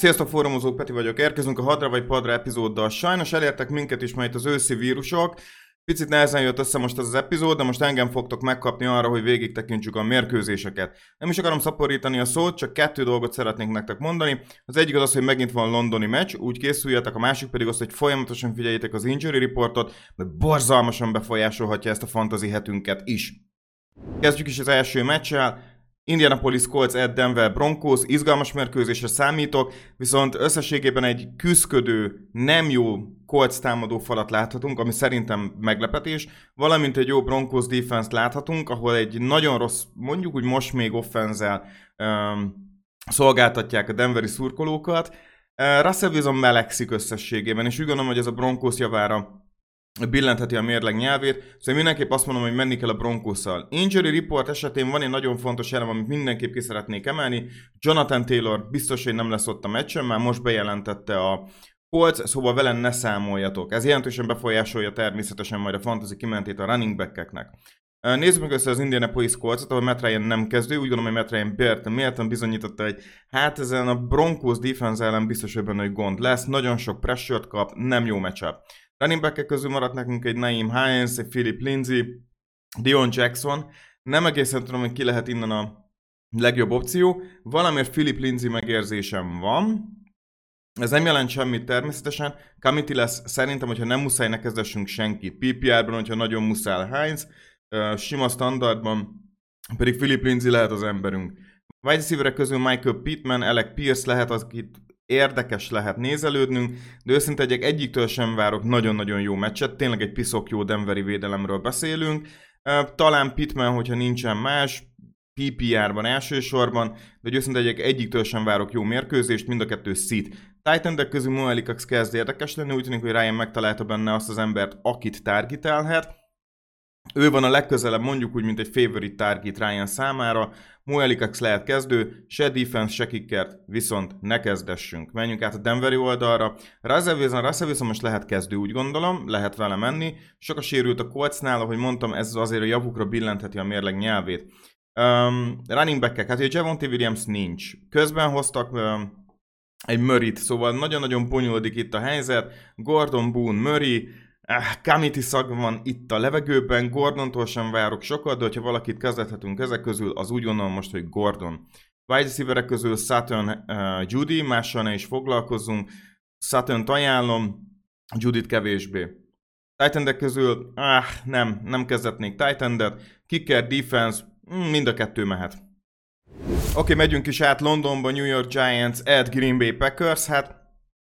Sziasztok fórumozók, Peti vagyok, érkezünk a Hadra vagy Padra epizóddal. Sajnos elértek minket is majd az őszi vírusok. Picit nehezen jött össze most ez az epizód, de most engem fogtok megkapni arra, hogy végig tekintsük a mérkőzéseket. Nem is akarom szaporítani a szót, csak kettő dolgot szeretnék nektek mondani. Az egyik az az, hogy megint van londoni meccs, úgy készüljetek, a másik pedig az, hogy folyamatosan figyeljétek az injury reportot, mert borzalmasan befolyásolhatja ezt a fantasy hetünket is. Kezdjük is az első meccsel. Indianapolis Colts at Denver Broncos, izgalmas mérkőzésre számítok, viszont összességében egy küzdködő, nem jó Colts támadó falat láthatunk, ami szerintem meglepetés, valamint egy jó Broncos defense láthatunk, ahol egy nagyon rossz, mondjuk úgy most még offenzel um, szolgáltatják a Denveri szurkolókat. Uh, Russell Wilson melegszik összességében, és úgy gondolom, hogy ez a Broncos javára billentheti a mérleg nyelvét, szóval mindenképp azt mondom, hogy menni kell a Broncosszal. Injury report esetén van egy nagyon fontos elem, amit mindenképp ki szeretnék emelni. Jonathan Taylor biztos, hogy nem lesz ott a meccsen, már most bejelentette a Colts, szóval vele ne számoljatok. Ez jelentősen befolyásolja természetesen majd a fantasy kimentét a running back-eknek. Nézzük meg össze az Indianapolis Colts-ot, ahol Matt Ryan nem kezdő, úgy gondolom, hogy Matt Ryan Bert méltan bizonyította, hogy hát ezen a Broncos defense ellen biztos, hogy benne, hogy gond lesz, nagyon sok pressure kap, nem jó matchup. Running back közül maradt nekünk egy Naim Hines, egy Philip Lindsay, Dion Jackson. Nem egészen tudom, hogy ki lehet innen a legjobb opció. Valamiért Philip Lindsay megérzésem van. Ez nem jelent semmit természetesen. Kamiti lesz szerintem, hogyha nem muszáj, ne kezdessünk senkit. PPR-ban, hogyha nagyon muszáj Heinz, sima standardban pedig Philip Lindsay lehet az emberünk. Wide receiver közül Michael Pittman, Alec Pierce lehet, akit érdekes lehet nézelődnünk, de őszinte egyek egyiktől sem várok nagyon-nagyon jó meccset, tényleg egy piszok jó Denveri védelemről beszélünk. Talán Pittman, hogyha nincsen más, PPR-ban elsősorban, de hogy őszinte egyek egyiktől sem várok jó mérkőzést, mind a kettő szit. Titan közül Moelikax kezd érdekes lenni, úgy tűnik, hogy Ryan megtalálta benne azt az embert, akit targetálhat. Ő van a legközelebb, mondjuk úgy, mint egy favorite target Ryan számára. Muelikax lehet kezdő, se defense, se kickert, viszont ne kezdessünk. Menjünk át a Denveri oldalra. Russell Wilson, Russell Wilson most lehet kezdő, úgy gondolom, lehet vele menni. Sok a sérült a Coltsnál, ahogy mondtam, ez azért a javukra billentheti a mérleg nyelvét. Um, running back hát egy Javonte Williams nincs. Közben hoztak um, egy Murray-t, szóval nagyon-nagyon bonyolódik itt a helyzet. Gordon Boone, Murray, Ah, Kamiti szag van itt a levegőben, Gordontól sem várok sokat, de ha valakit kezdhetünk ezek közül, az úgy gondolom most, hogy Gordon. Wide receiverek közül Saturn uh, Judy, mással ne is foglalkozunk. Saturn ajánlom, Judit kevésbé. titan közül, ah, nem, nem kezdetnék titan Kicker, defense, mm, mind a kettő mehet. Oké, megyünk is át Londonba, New York Giants, Ed Green Bay Packers, hát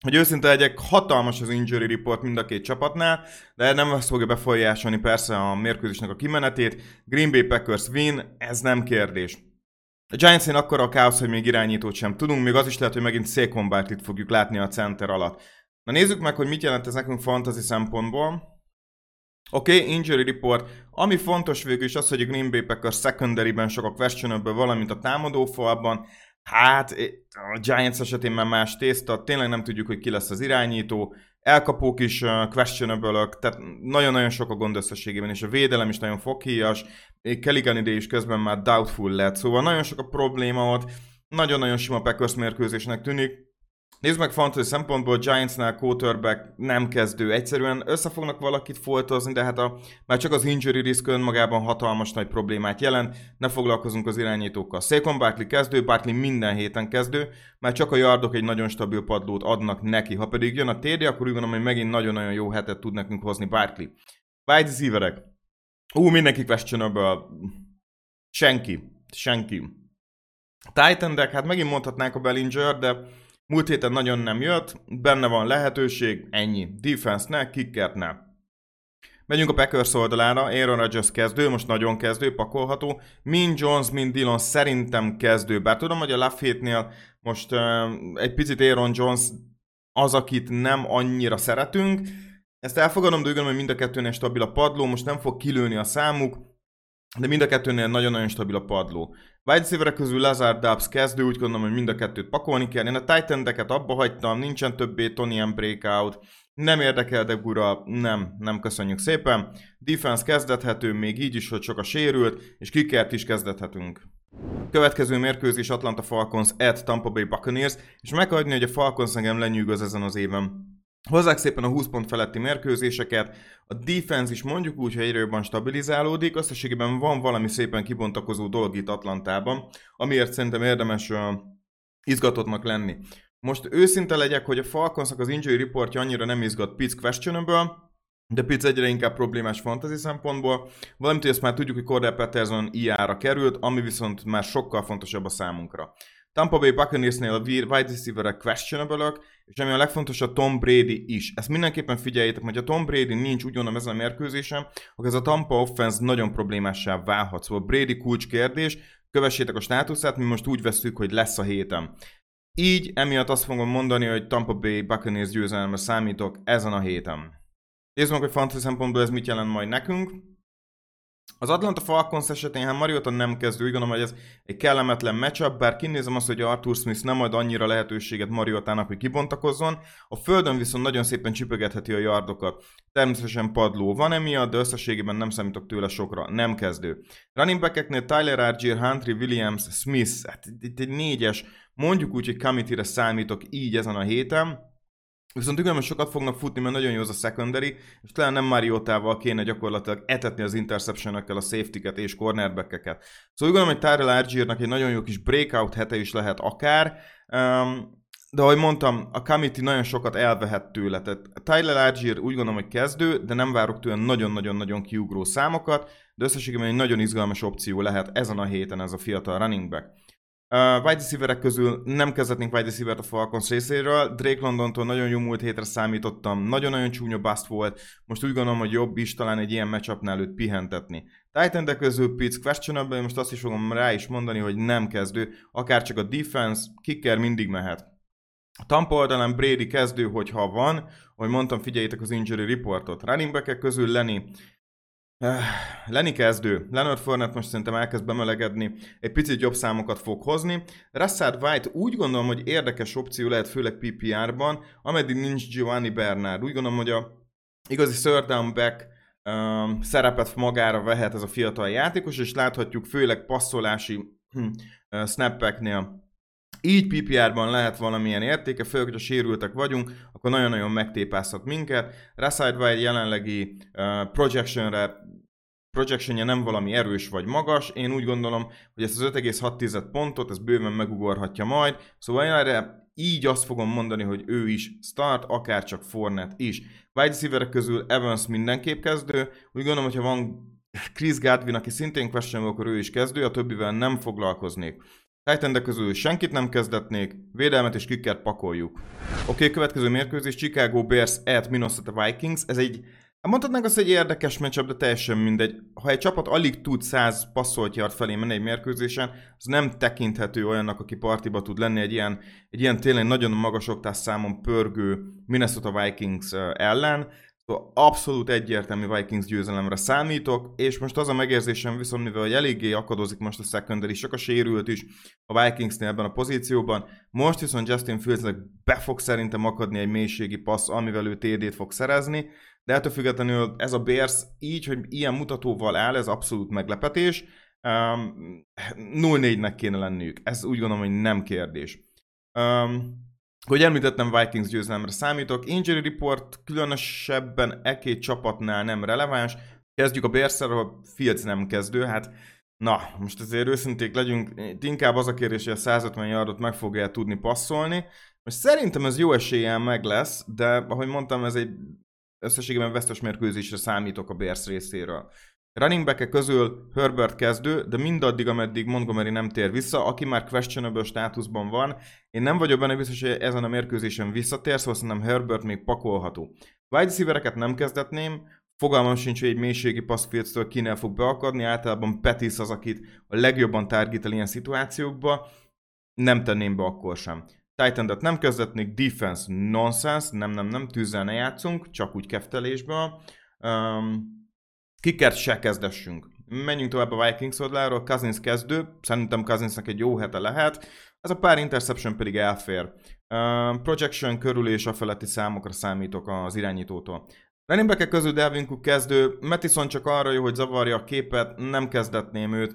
hogy őszinte legyek, hatalmas az injury report mind a két csapatnál, de nem azt fogja befolyásolni persze a mérkőzésnek a kimenetét. Green Bay Packers win, ez nem kérdés. A giants akkor a káosz, hogy még irányítót sem tudunk, még az is lehet, hogy megint Saquon Barkley-t fogjuk látni a center alatt. Na nézzük meg, hogy mit jelent ez nekünk fantasy szempontból. Oké, okay, injury report. Ami fontos végül is az, hogy a Green Bay Packers secondary-ben sok a questionable, valamint a támadófalban. Hát, a Giants esetén már más tészta, tényleg nem tudjuk, hogy ki lesz az irányító, elkapók is uh, questionable tehát nagyon-nagyon sok a gond összességében, és a védelem is nagyon foghíjas, Kelligan ide is közben már doubtful lett, szóval nagyon sok a probléma ott, nagyon-nagyon sima Packers mérkőzésnek tűnik, Nézd meg fantasy szempontból, Giantsnál quarterback nem kezdő. Egyszerűen össze fognak valakit foltozni, de hát a, már csak az injury risk önmagában hatalmas nagy problémát jelent. Ne foglalkozunk az irányítókkal. Saquon Barkley kezdő, Barkley minden héten kezdő, mert csak a yardok egy nagyon stabil padlót adnak neki. Ha pedig jön a TD, akkor úgy gondolom, hogy megint nagyon-nagyon jó hetet tud nekünk hozni Barkley. Wide receiverek. Ú, mindenki questionable. Senki. Senki. Titan hát megint mondhatnánk a Bellinger, de Múlt héten nagyon nem jött, benne van lehetőség, ennyi. Defense ne, kickert ne. Megyünk a Packers oldalára, Aaron Rodgers kezdő, most nagyon kezdő, pakolható. Min Jones, min Dillon szerintem kezdő, bár tudom, hogy a Lafayette-nél most uh, egy picit Aaron Jones az, akit nem annyira szeretünk. Ezt elfogadom, de hogy mind a kettőnél stabil a padló, most nem fog kilőni a számuk, de mind a kettőnél nagyon-nagyon stabil a padló. Wide receiver közül Lazar Dubs kezdő, úgy gondolom, hogy mind a kettőt pakolni kell. Én a Titan abba hagytam, nincsen többé Tony and Breakout. Nem érdekel, de gura, nem, nem köszönjük szépen. Defense kezdethető, még így is, hogy sok a sérült, és kikert is kezdethetünk. Következő mérkőzés Atlanta Falcons at Tampa Bay Buccaneers, és meg hogy a Falcons engem lenyűgöz ezen az éven. Hozzák szépen a 20 pont feletti mérkőzéseket, a defense is mondjuk úgy, hogy egyre jobban stabilizálódik, összességében van valami szépen kibontakozó dolog itt Atlantában, amiért szerintem érdemes izgatottnak lenni. Most őszinte legyek, hogy a Falconsnak az injury reportja annyira nem izgat Pitts questionable, de Pitts egyre inkább problémás fantasy szempontból, valamint, hogy ezt már tudjuk, hogy Cordell Patterson IA-ra került, ami viszont már sokkal fontosabb a számunkra. Tampa Bay Buccaneersnél a wide receiver questionable és ami a legfontosabb Tom Brady is. Ezt mindenképpen figyeljétek, hogy a Tom Brady nincs ugyanaz ezen a mérkőzésen, akkor ez a Tampa offense nagyon problémássá válhat. Szóval Brady kulcs kérdés, kövessétek a státuszát, mi most úgy veszük, hogy lesz a héten. Így emiatt azt fogom mondani, hogy Tampa Bay Buccaneers győzelemre számítok ezen a héten. Nézzük meg, hogy fantasy szempontból ez mit jelent majd nekünk. Az Atlanta Falcons esetén, hát Mariota nem kezdő, úgy gondolom, hogy ez egy kellemetlen matchup, bár kinézem azt, hogy Arthur Smith nem ad annyira lehetőséget Mariotának, hogy kibontakozzon. A földön viszont nagyon szépen csipögetheti a yardokat. Természetesen padló van emiatt, de összességében nem számítok tőle sokra, nem kezdő. Running backeknél Tyler Argier, Huntley Williams, Smith, hát itt egy négyes, mondjuk úgy, hogy committee számítok így ezen a héten. Viszont igen, sokat fognak futni, mert nagyon jó az a secondary, és talán nem Mariotával kéne gyakorlatilag etetni az interception a safety-ket és cornerback-eket. Szóval úgy gondolom, hogy Tyrell Argiernak egy nagyon jó kis breakout hete is lehet akár, um, de ahogy mondtam, a committee nagyon sokat elvehet tőle. Tehát Tyler Argier úgy gondolom, hogy kezdő, de nem várok tőle nagyon-nagyon-nagyon kiugró számokat, de összességében egy nagyon izgalmas opció lehet ezen a héten ez a fiatal running back. Uh, wide receiverek közül nem kezdhetnénk wide receiver a Falcons részéről. Drake Londontól nagyon jó múlt hétre számítottam, nagyon-nagyon csúnya bust volt. Most úgy gondolom, hogy jobb is talán egy ilyen matchupnál őt pihentetni. titan közül Pitts questionable, most azt is fogom rá is mondani, hogy nem kezdő, akár csak a defense, kicker mindig mehet. A Tampa oldalán Brady kezdő, hogyha van, ahogy mondtam, figyeljétek az injury reportot. Running back közül Lenny Lenny kezdő. Leonard Fournette most szerintem elkezd bemelegedni, egy picit jobb számokat fog hozni. Rassard White úgy gondolom, hogy érdekes opció lehet, főleg PPR-ban, ameddig nincs Giovanni Bernard. Úgy gondolom, hogy a igazi third down back um, szerepet magára vehet ez a fiatal játékos, és láthatjuk főleg passzolási hm, uh, snappeknél így PPR-ban lehet valamilyen értéke, főleg, hogy a sérültek vagyunk, akkor nagyon-nagyon megtépázhat minket. Raside White jelenlegi uh, projectionre projectionje nem valami erős vagy magas, én úgy gondolom, hogy ezt az 5,6 pontot, ez bőven megugorhatja majd, szóval én erre így azt fogom mondani, hogy ő is start, akár csak Fornet is. Wide receiver közül Evans mindenképp kezdő, úgy gondolom, hogyha van Chris Godwin, aki szintén question, akkor ő is kezdő, a többivel nem foglalkoznék. Titan közül senkit nem kezdetnék, védelmet és kickert pakoljuk. Oké, okay, következő mérkőzés Chicago Bears at Minnesota Vikings. Ez egy, mondhatnánk azt, egy érdekes meccsap, de teljesen mindegy. Ha egy csapat alig tud 100 passzolt yard felé menni egy mérkőzésen, az nem tekinthető olyannak, aki partiba tud lenni egy ilyen, egy ilyen tényleg nagyon magas oktás számon pörgő Minnesota Vikings ellen Szóval abszolút egyértelmű Vikings győzelemre számítok, és most az a megérzésem viszont, mivel hogy eléggé akadozik most a secondary, sok a sérült is a Vikingsnél ebben a pozícióban, most viszont Justin Fieldsnek be fog szerintem akadni egy mélységi passz, amivel ő TD-t fog szerezni, de ettől függetlenül ez a Bears így, hogy ilyen mutatóval áll, ez abszolút meglepetés. Um, 0-4-nek kéne lenniük. Ez úgy gondolom, hogy nem kérdés. Um, hogy említettem, Vikings győzelemre számítok. Injury Report különösebben e két csapatnál nem releváns. Kezdjük a bears a Fields nem kezdő, hát na, most azért őszinték legyünk, inkább az a kérdés, hogy a 150 yardot meg fogja tudni passzolni. Most szerintem ez jó eséllyel meg lesz, de ahogy mondtam, ez egy összességében vesztes mérkőzésre számítok a Bears részéről. Running back közül Herbert kezdő, de mindaddig, ameddig Montgomery nem tér vissza, aki már questionable státuszban van. Én nem vagyok benne biztos, hogy ezen a mérkőzésen visszatér, szóval szerintem Herbert még pakolható. Wide receivereket nem kezdetném, Fogalmam sincs, hogy egy mélységi passzfieldstől kinél fog beakadni, általában Petis az, akit a legjobban targetel ilyen szituációkba, nem tenném be akkor sem. titan nem kezdetnék, defense nonsense, nem, nem, nem, tűzzel ne játszunk, csak úgy keftelésből. Um, Kikert se kezdessünk. Menjünk tovább a Vikings oldaláról, Cousins kezdő, szerintem Cousinsnak egy jó hete lehet, ez a pár interception pedig elfér. Uh, projection körül és a feletti számokra számítok az irányítótól. Running back közül Delvin Cook kezdő, Mattison csak arra jó, hogy zavarja a képet, nem kezdetném őt.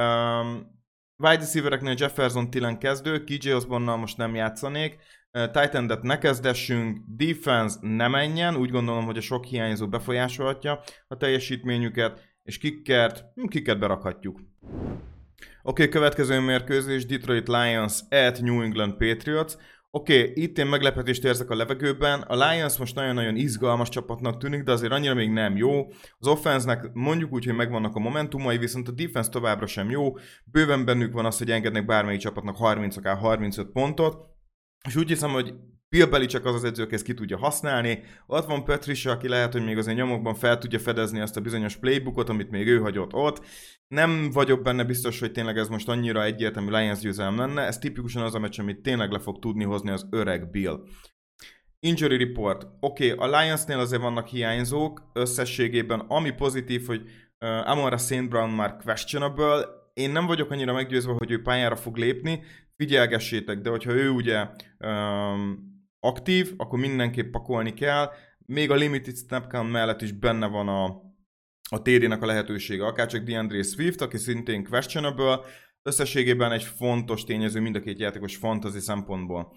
Um, wide receivereknél Jefferson Tillen kezdő, KJ Osborne most nem játszanék. Titan ne kezdessünk, defense ne menjen, úgy gondolom, hogy a sok hiányzó befolyásolhatja a teljesítményüket, és kickert, hm, kickert berakhatjuk. Oké, okay, következő mérkőzés Detroit Lions at New England Patriots. Oké, okay, itt én meglepetést érzek a levegőben. A Lions most nagyon-nagyon izgalmas csapatnak tűnik, de azért annyira még nem jó. Az offense mondjuk úgy, hogy megvannak a momentumai, viszont a defense továbbra sem jó. Bőven bennük van az, hogy engednek bármelyik csapatnak 30 akár 35 pontot. És úgy hiszem, hogy Bill csak az az edző, aki ki tudja használni. Ott van Patricia, aki lehet, hogy még azért nyomokban fel tudja fedezni azt a bizonyos playbookot, amit még ő hagyott ott. Nem vagyok benne biztos, hogy tényleg ez most annyira egyértelmű Lions győzelem lenne. Ez tipikusan az a meccs, amit tényleg le fog tudni hozni az öreg Bill. Injury report. Oké, okay, a Lionsnél azért vannak hiányzók összességében. Ami pozitív, hogy uh, Amora St. Brown már questionable. Én nem vagyok annyira meggyőzve, hogy ő pályára fog lépni. Figyelgessétek, de hogyha ő ugye um, aktív, akkor mindenképp pakolni kell. Még a limited snap count mellett is benne van a, a TD-nek a lehetősége, akár csak DeAndre Swift, aki szintén questionable, összességében egy fontos tényező mind a két játékos fantasy szempontból.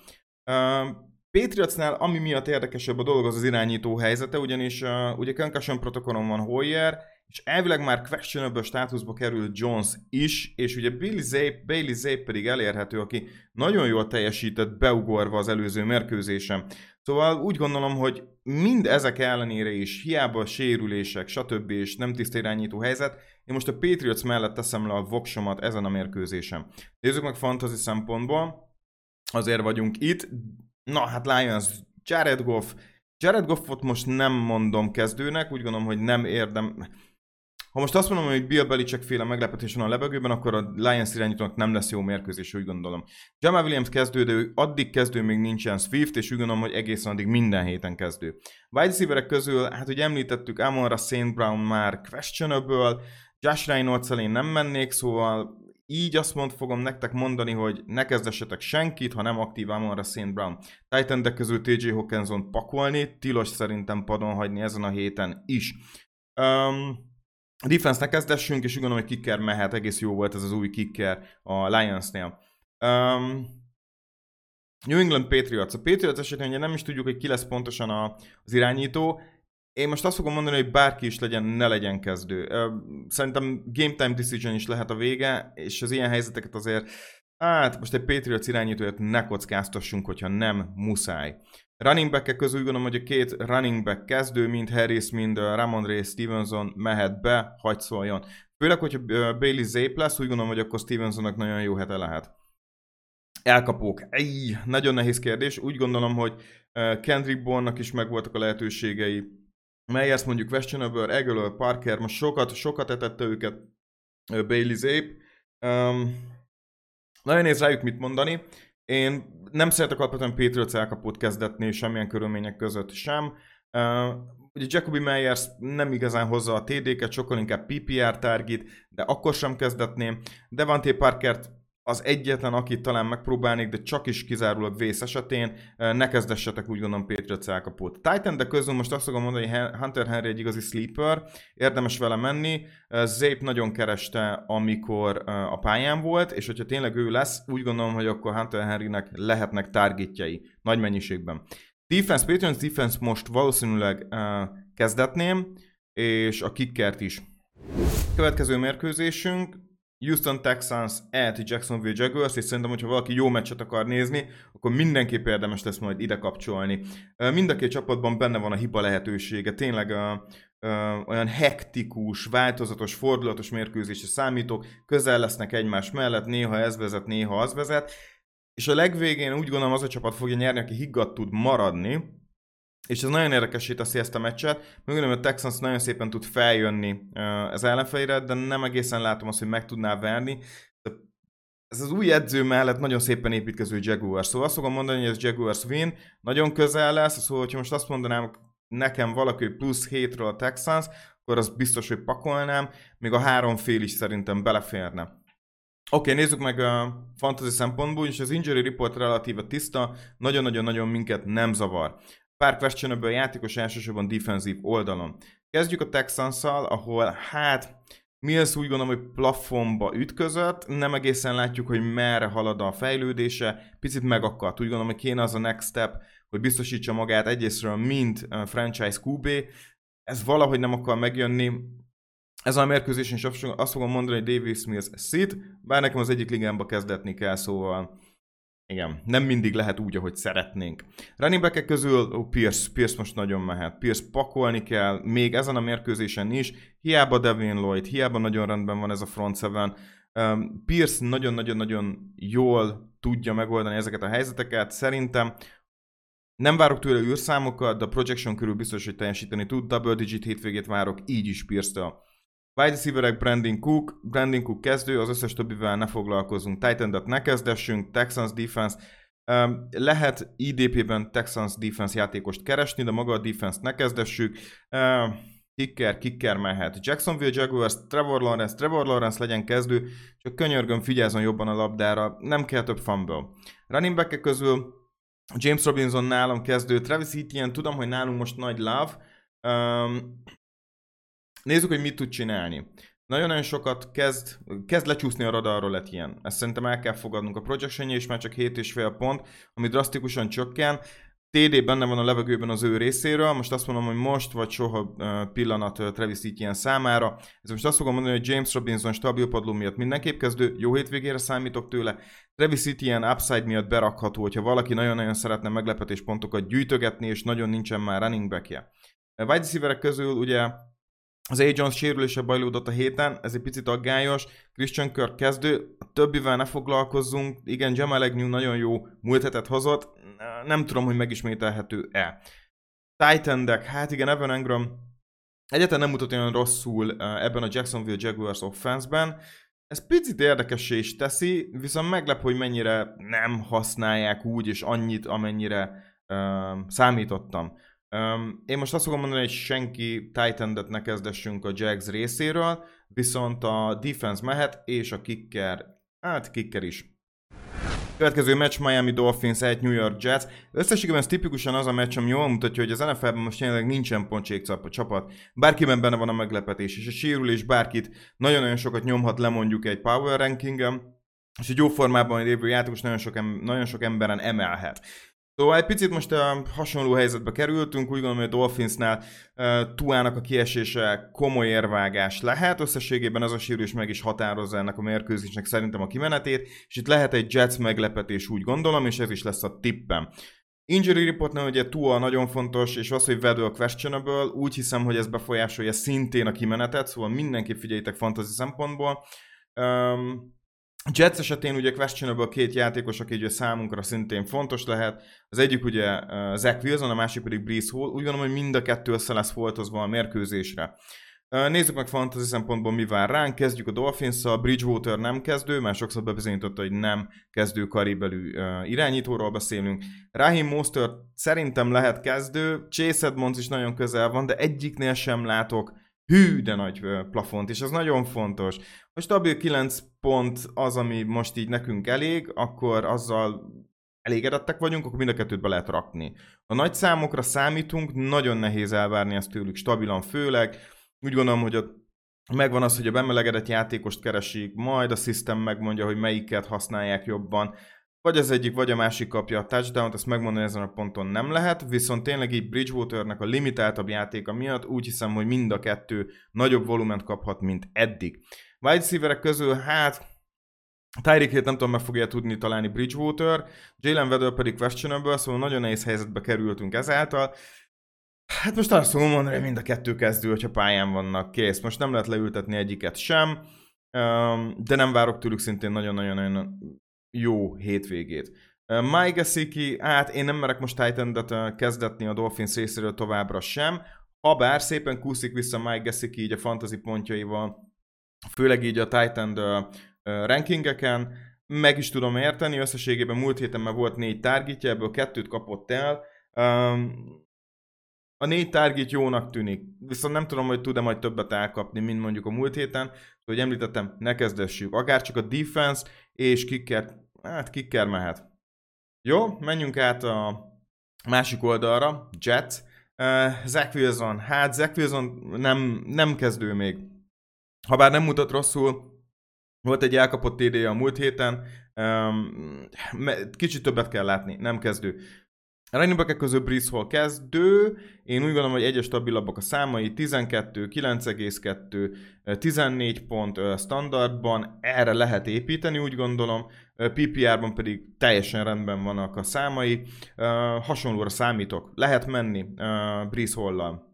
Uh, Patriotsnál, ami miatt érdekesebb a dolog, az az irányító helyzete, ugyanis uh, ugye concussion protokollon van Hoyer, és elvileg már questionable státuszba került Jones is, és ugye Billy Zape, Bailey Zape pedig elérhető, aki nagyon jól teljesített beugorva az előző mérkőzésen. Szóval úgy gondolom, hogy mind ezek ellenére is, hiába a sérülések, stb. és nem tiszta irányító helyzet, én most a Patriots mellett teszem le a voksomat ezen a mérkőzésen. Nézzük meg fantasy szempontból, azért vagyunk itt. Na hát Lions, Jared Goff, Jared Goffot most nem mondom kezdőnek, úgy gondolom, hogy nem érdem, ha most azt mondom, hogy Bill Belichick féle meglepetés van a levegőben, akkor a Lions irányítónak nem lesz jó mérkőzés, úgy gondolom. Jamal Williams kezdő, de addig kezdő még nincsen Swift, és úgy gondolom, hogy egészen addig minden héten kezdő. Wide receiverek közül, hát ugye említettük, Amonra St. Brown már questionable, Josh Reynolds én nem mennék, szóval így azt mond, fogom nektek mondani, hogy ne kezdessetek senkit, ha nem aktív Amonra St. Brown. Titan közül TJ Hawkinson pakolni, tilos szerintem padon hagyni ezen a héten is. Um, a defense-nek kezdessünk, és úgy gondolom, hogy kicker mehet, egész jó volt ez az új kicker a Lions-nél. Um, New England Patriots. A Patriots esetén ugye nem is tudjuk, hogy ki lesz pontosan a, az irányító. Én most azt fogom mondani, hogy bárki is legyen, ne legyen kezdő. Szerintem game time decision is lehet a vége, és az ilyen helyzeteket azért, hát most egy Patriots irányítóját ne kockáztassunk, hogyha nem muszáj. Running back közül úgy gondolom, hogy a két running back kezdő, mind Harris, mind Ramon Ray Stevenson mehet be, hagy szóljon. Főleg, hogyha Bailey Zape lesz, úgy gondolom, hogy akkor Stevensonnak nagyon jó hete lehet. Elkapók. Ej, nagyon nehéz kérdés. Úgy gondolom, hogy Kendrick Bourne-nak is megvoltak a lehetőségei. Melyers mondjuk questionable, Egelő, Parker, most sokat, sokat etette őket Bailey Zape. Um, nagyon néz rájuk mit mondani. Én nem szeretek alapvetően Patriots kezdetni semmilyen körülmények között sem. Ugye Jacoby Meyers nem igazán hozza a TD-ket, sokkal inkább PPR target, de akkor sem kezdetném. Devante Parkert az egyetlen, akit talán megpróbálnék, de csak is kizárólag vész esetén, ne kezdessetek úgy gondolom Patriots elkapót. Titan, de közül most azt fogom mondani, hogy Hunter Henry egy igazi sleeper, érdemes vele menni. Zape nagyon kereste, amikor a pályán volt, és hogyha tényleg ő lesz, úgy gondolom, hogy akkor Hunter Henrynek lehetnek targetjei nagy mennyiségben. Defense, Patriots defense most valószínűleg kezdetném, és a kickert is. Következő mérkőzésünk, Houston Texans at Jacksonville Jaguars, és szerintem, hogyha valaki jó meccset akar nézni, akkor mindenképp érdemes lesz majd ide kapcsolni. Mind a két csapatban benne van a hiba lehetősége, tényleg a, a, olyan hektikus, változatos, fordulatos mérkőzésre számítok, közel lesznek egymás mellett, néha ez vezet, néha az vezet, és a legvégén úgy gondolom az a csapat fogja nyerni, aki higgadt tud maradni, és ez nagyon érdekesé teszi ezt a meccset. Hogy a Texans nagyon szépen tud feljönni az ellenfeire, de nem egészen látom azt, hogy meg tudná verni. Ez az új edző mellett nagyon szépen építkező Jaguars. Szóval azt fogom mondani, hogy ez Jaguars win, nagyon közel lesz, szóval hogyha most azt mondanám nekem valaki plusz 7-ről a Texans, akkor az biztos, hogy pakolnám, még a három fél is szerintem beleférne. okay, nézzük meg a fantasy szempontból, és az injury report relatíve tiszta, nagyon-nagyon-nagyon minket nem zavar. Pár questionable játékos elsősorban defensív oldalon. Kezdjük a texans ahol hát Mills úgy gondolom, hogy plafonba ütközött, nem egészen látjuk, hogy merre halad a fejlődése, picit megakadt. Úgy gondolom, hogy kéne az a next step, hogy biztosítsa magát egyrésztről, mint franchise QB. Ez valahogy nem akar megjönni. Ez a mérkőzésen is azt fogom mondani, hogy Davis Mills szit, bár nekem az egyik ligámba kezdetni kell, szóval igen, nem mindig lehet úgy, ahogy szeretnénk. Running back közül ó, Pierce, Pierce most nagyon mehet. Pierce pakolni kell, még ezen a mérkőzésen is. Hiába Devin Lloyd, hiába nagyon rendben van ez a front seven. Um, Pierce nagyon-nagyon-nagyon jól tudja megoldani ezeket a helyzeteket. Szerintem nem várok tőle űrszámokat, de a projection körül biztos, hogy teljesíteni tud. Double digit hétvégét várok, így is Pierce-től. Wide receiverek Brandon Cook, Brandon Cook kezdő, az összes többivel ne foglalkozunk. titan ne kezdessünk, Texans defense, Um, lehet IDP-ben Texans defense játékost keresni, de maga a defense ne kezdessük. Uh, kicker, kicker mehet. Jacksonville Jaguars, Trevor Lawrence, Trevor Lawrence legyen kezdő, csak könyörgöm, figyelzon jobban a labdára, nem kell több fumble. Running back közül James Robinson nálam kezdő, Travis Etienne, tudom, hogy nálunk most nagy love, um, Nézzük, hogy mit tud csinálni. Nagyon-nagyon sokat kezd, kezd lecsúszni a radarról lett ilyen. Ezt szerintem el kell fogadnunk. A projection és már csak 7,5 pont, ami drasztikusan csökken. TD benne van a levegőben az ő részéről, most azt mondom, hogy most vagy soha pillanat Travis ilyen számára. Ez most azt fogom mondani, hogy James Robinson stabil padló miatt mindenképp kezdő, jó hétvégére számítok tőle. Travis ilyen upside miatt berakható, hogyha valaki nagyon-nagyon szeretne meglepetés pontokat gyűjtögetni, és nagyon nincsen már running backje. Wide receiverek közül ugye az A. Jones sérülése bajlódott a héten, ez egy picit aggályos. Christian Kirk kezdő, a többivel ne foglalkozzunk. Igen, Jamal Agnew nagyon jó múlt hetet hozott, nem tudom, hogy megismételhető-e. Titan deck, hát igen, Evan Engram egyáltalán nem mutat olyan rosszul ebben a Jacksonville Jaguars offense-ben. Ez picit érdekessé is teszi, viszont meglep, hogy mennyire nem használják úgy és annyit, amennyire uh, számítottam. Um, én most azt fogom mondani, hogy senki titan ne kezdessünk a Jags részéről, viszont a defense mehet, és a kicker, hát kicker is. Következő meccs Miami Dolphins 1 New York Jets. Összességében ez tipikusan az a meccs, ami jól mutatja, hogy az NFL-ben most jelenleg nincsen pontség csapat. Bárkiben benne van a meglepetés, és a sérülés bárkit nagyon-nagyon sokat nyomhat le mondjuk egy power rankingem, és egy jó formában lévő játékos nagyon sok, em- nagyon sok emberen emelhet. Szóval egy picit most a hasonló helyzetbe kerültünk, úgy gondolom, hogy a Dolphinsnál uh, Tuának a kiesése komoly érvágás lehet, összességében ez a sérülés meg is határozza ennek a mérkőzésnek szerintem a kimenetét, és itt lehet egy Jets meglepetés úgy gondolom, és ez is lesz a tippem. Injury reportnál ugye Tua nagyon fontos, és az, hogy Vedő a questionable, úgy hiszem, hogy ez befolyásolja szintén a kimenetet, szóval mindenképp figyeljétek fantasy szempontból. Um, Jets esetén ugye questionable két játékos, aki ugye számunkra szintén fontos lehet. Az egyik ugye uh, Zach Wilson, a másik pedig Breeze Hall. Úgy gondolom, hogy mind a kettő össze lesz foltozva a mérkőzésre. Uh, nézzük meg fantasy szempontból mi vár ránk. Kezdjük a dolphins a Bridgewater nem kezdő, már sokszor bebizonyította, hogy nem kezdő karibelű uh, irányítóról beszélünk. Raheem Mostert szerintem lehet kezdő, Chase Edmonds is nagyon közel van, de egyiknél sem látok hű, de nagy plafont, és ez nagyon fontos. A stabil 9 pont az, ami most így nekünk elég, akkor azzal elégedettek vagyunk, akkor mind a kettőt be lehet rakni. A nagy számokra számítunk, nagyon nehéz elvárni ezt tőlük stabilan, főleg. Úgy gondolom, hogy ott megvan az, hogy a bemelegedett játékost keresik, majd a system megmondja, hogy melyiket használják jobban. Vagy az egyik, vagy a másik kapja a touchdown-t, ezt megmondani ezen a ponton nem lehet, viszont tényleg így Bridgewaternek a limitáltabb játéka miatt úgy hiszem, hogy mind a kettő nagyobb volument kaphat, mint eddig. Wide receiverek közül, hát Tyreek Hill nem tudom, meg fogja tudni találni Bridgewater, Jalen Weddle pedig questionable, szóval nagyon nehéz helyzetbe kerültünk ezáltal. Hát most azt fogom mondani, hogy mind a kettő kezdő, hogyha pályán vannak, kész. Most nem lehet leültetni egyiket sem, de nem várok tőlük szintén nagyon-nagyon jó hétvégét. Mike Gesicki, hát én nem merek most titan kezdetni a Dolphins részéről továbbra sem, ha bár szépen kúszik vissza Mike Gesicki így a fantasy pontjaival, főleg így a Titan rankingeken, meg is tudom érteni, összességében múlt héten már volt négy targetja, ebből kettőt kapott el, a négy target jónak tűnik, viszont nem tudom, hogy tud-e majd többet elkapni, mint mondjuk a múlt héten, hogy említettem, ne kezdessük. Akár csak a defense és kicker, hát kicker mehet. Jó, menjünk át a másik oldalra, Jets. Uh, Zach Wilson, hát Zach Wilson nem, nem kezdő még. Habár nem mutat rosszul, volt egy elkapott td a múlt héten, um, kicsit többet kell látni, nem kezdő. A running közül Brice Hall kezdő, én úgy gondolom, hogy egyes stabilabbak a számai, 12, 9,2, 14 pont standardban, erre lehet építeni, úgy gondolom, PPR-ban pedig teljesen rendben vannak a számai, hasonlóra számítok, lehet menni Brice Hall-lal.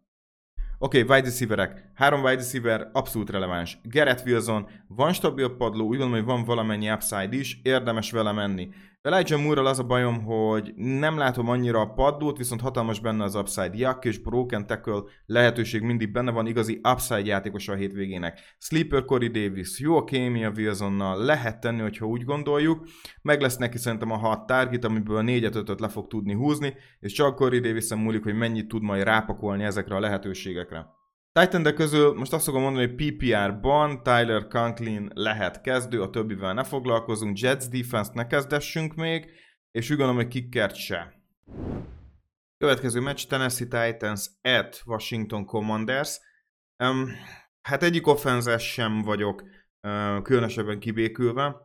Oké, okay, wide receiverek. Három wide receiver abszolút releváns. Gerett Wilson, van stabil padló, úgy gondolom, hogy van valamennyi upside is, érdemes vele menni. Elijah moore az a bajom, hogy nem látom annyira a padlót, viszont hatalmas benne az upside. Jack és broken tackle lehetőség mindig benne van, igazi upside játékos a hétvégének. Sleeper Corey Davis, jó a kémia Wilsonnal, lehet tenni, hogyha úgy gondoljuk. Meg lesz neki szerintem a hat target, amiből négyet ötöt le fog tudni húzni, és csak Corey davis múlik, hogy mennyit tud majd rápakolni ezekre a lehetőségekre. Titan közül most azt fogom mondani, hogy PPR-ban Tyler Conklin lehet kezdő, a többivel ne foglalkozunk, Jets defense ne kezdessünk még, és úgy gondolom, hogy kickert se. Következő meccs Tennessee Titans at Washington Commanders. Um, hát egyik offenzes sem vagyok uh, különösebben kibékülve.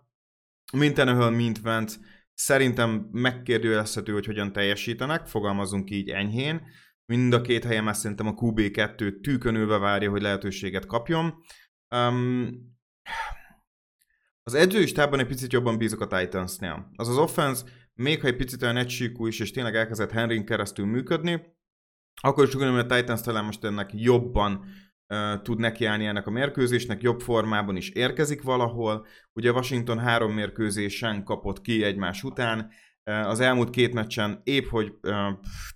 Mint Tannehill, mint Vance szerintem megkérdőjelezhető, hogy hogyan teljesítenek, fogalmazunk így enyhén. Mind a két helyen már szerintem a QB2 tűkönülve várja, hogy lehetőséget kapjon. Um, az edzői stábban egy picit jobban bízok a Titansnél. Az az offense, még ha egy picit olyan egysíkú is, és tényleg elkezdett Henryn keresztül működni, akkor is úgy hogy a Titans talán most ennek jobban uh, tud nekiállni ennek a mérkőzésnek, jobb formában is érkezik valahol. Ugye Washington három mérkőzésen kapott ki egymás után, az elmúlt két meccsen épp, hogy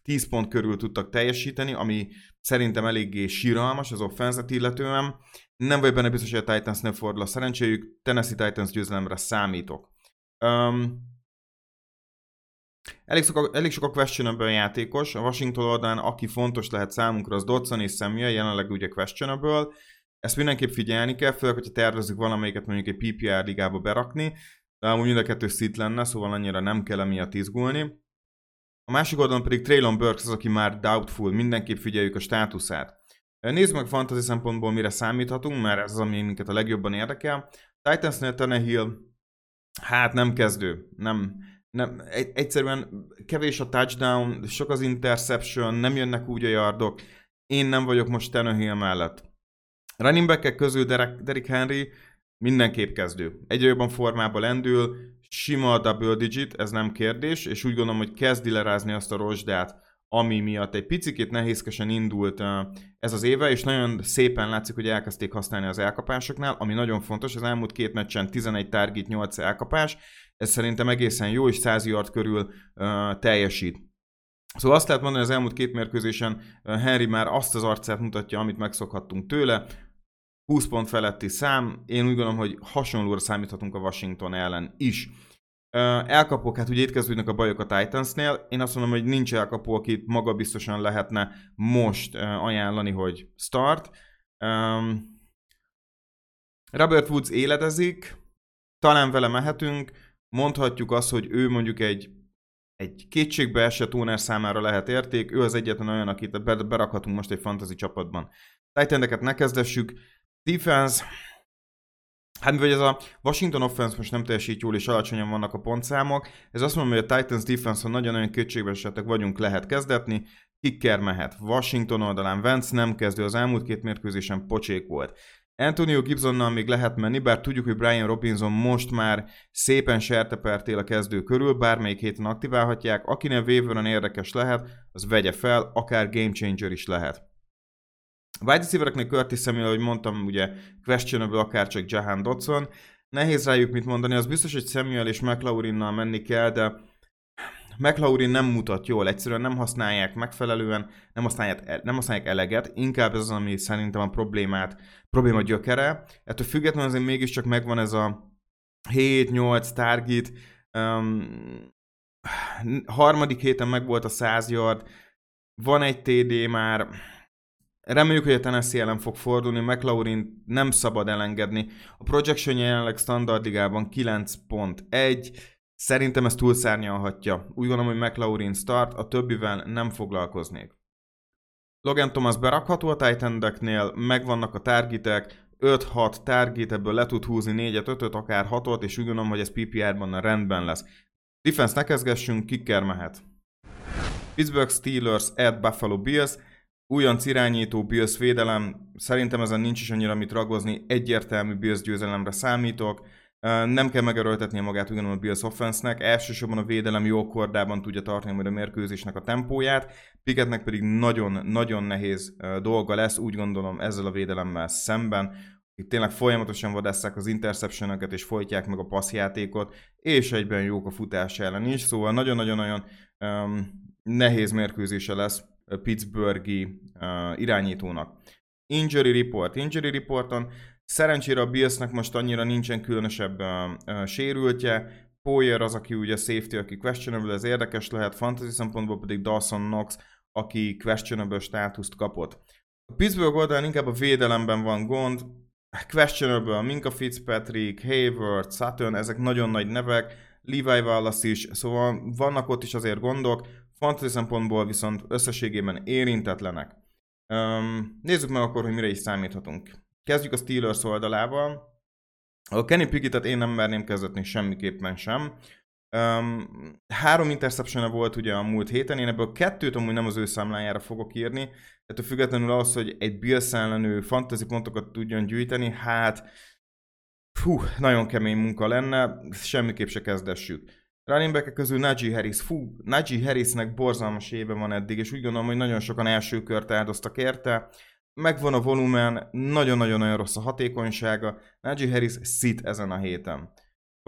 10 pont körül tudtak teljesíteni, ami szerintem eléggé síralmas az offenzet illetően. Nem vagy benne biztos, hogy a Titans nem fordul a szerencséjük, Tennessee Titans győzelemre számítok. Um, elég, sok, elég sok a questionable játékos, a Washington oldalán aki fontos lehet számunkra az Dodson és Samuel, jelenleg ugye questionable, ezt mindenképp figyelni kell, főleg, hogyha tervezzük valamelyiket mondjuk egy PPR ligába berakni, de amúgy mind a kettő szit lenne, szóval annyira nem kell emiatt izgulni. A másik oldalon pedig Traylon Burks az, aki már doubtful, mindenképp figyeljük a státuszát. Nézd meg fantasy szempontból, mire számíthatunk, mert ez az, ami minket a legjobban érdekel. Titansnél Tenehill, hát nem kezdő, nem, nem, egy, egyszerűen kevés a touchdown, sok az interception, nem jönnek úgy a yardok. Én nem vagyok most Tenehill mellett. Running back közül Derek, Derek Henry, mindenképp kezdő. Egyre jobban formába lendül, sima a double digit, ez nem kérdés, és úgy gondolom, hogy kezdi lerázni azt a rozsdát, ami miatt egy picit nehézkesen indult ez az éve, és nagyon szépen látszik, hogy elkezdték használni az elkapásoknál, ami nagyon fontos, az elmúlt két meccsen 11 target, 8 elkapás, ez szerintem egészen jó, és 100 yard körül teljesít. Szóval azt lehet mondani, hogy az elmúlt két mérkőzésen Henry már azt az arcát mutatja, amit megszokhattunk tőle, 20 pont feletti szám, én úgy gondolom, hogy hasonlóra számíthatunk a Washington ellen is. Elkapok, hát ugye itt kezdődnek a bajok a Titansnél. Én azt mondom, hogy nincs elkapó, akit maga biztosan lehetne most ajánlani, hogy start. Robert Woods életezik, talán vele mehetünk, mondhatjuk azt, hogy ő mondjuk egy egy kétségbe esett owner számára lehet érték, ő az egyetlen olyan, akit berakhatunk most egy fantasy csapatban. Titan ne kezdessük, Defense, Hát mivel ez a Washington offense most nem teljesít jól, és alacsonyan vannak a pontszámok, ez azt mondom, hogy a Titans defense nagyon-nagyon kétségbe esettek vagyunk, lehet kezdetni, kicker mehet. Washington oldalán Vance nem kezdő, az elmúlt két mérkőzésen pocsék volt. Antonio Gibsonnal még lehet menni, bár tudjuk, hogy Brian Robinson most már szépen sertepertél a kezdő körül, bármelyik héten aktiválhatják, akinek waiver érdekes lehet, az vegye fel, akár game changer is lehet. Wide receivereknél Curtis Samuel, ahogy mondtam, ugye questionable akár csak Jahan Dodson. Nehéz rájuk mit mondani, az biztos, hogy Samuel és McLaurinnal menni kell, de McLaurin nem mutat jól, egyszerűen nem használják megfelelően, nem használják, nem használják eleget, inkább ez az, ami szerintem a problémát, probléma gyökere. Ettől függetlenül azért mégiscsak megvan ez a 7-8 target, um, harmadik héten meg volt a 100 yard, van egy TD már, Reméljük, hogy a Tennessee ellen fog fordulni, McLaurin nem szabad elengedni. A projection jelenleg standard ligában 9.1, szerintem ez túlszárnyalhatja. Úgy gondolom, hogy McLaurin start, a többivel nem foglalkoznék. Logan Thomas berakható a titan megvannak a targetek, 5-6 target, ebből le tud húzni 4-et, 5-öt, akár 6-ot, és úgy gondolom, hogy ez PPR-ban rendben lesz. Defense ne kezdgessünk, kicker mehet. Pittsburgh Steelers at Buffalo Bills. Újonc irányító Bills védelem, szerintem ezen nincs is annyira mit ragozni, egyértelmű Bills győzelemre számítok. Nem kell megerőltetnie magát ugyanúgy a Bills offense-nek, elsősorban a védelem jó kordában tudja tartani majd a mérkőzésnek a tempóját, Piketnek pedig nagyon-nagyon nehéz dolga lesz, úgy gondolom ezzel a védelemmel szemben, akik tényleg folyamatosan vadásszák az interception és folytják meg a passzjátékot, és egyben jók a futás ellen is, szóval nagyon-nagyon-nagyon um, nehéz mérkőzése lesz Pittsburghi uh, irányítónak. Injury report. Injury reporton szerencsére a Billsnek most annyira nincsen különösebb uh, uh, sérültje. Poyer az, aki ugye safety, aki questionable, ez érdekes lehet, fantasy szempontból pedig Dawson Knox, aki questionable státuszt kapott. A Pittsburgh oldalán inkább a védelemben van gond, questionable, Minka Fitzpatrick, Hayward, Sutton, ezek nagyon nagy nevek, Levi Wallace is, szóval vannak ott is azért gondok, fantasy szempontból viszont összességében érintetlenek. Um, nézzük meg akkor, hogy mire is számíthatunk. Kezdjük a Steelers oldalával. A Kenny Piggettet én nem merném kezdetni semmiképpen sem. Um, három interception volt ugye a múlt héten, én ebből kettőt amúgy nem az ő számlájára fogok írni, tehát függetlenül az, hogy egy Bills ellenő fantasy pontokat tudjon gyűjteni, hát fú, nagyon kemény munka lenne, semmiképp se kezdessük. Running back közül Najee Harris, fú, Najee Harrisnek borzalmas éve van eddig, és úgy gondolom, hogy nagyon sokan első kört áldoztak érte. Megvan a volumen, nagyon-nagyon-nagyon rossz a hatékonysága. Najee Harris szit ezen a héten.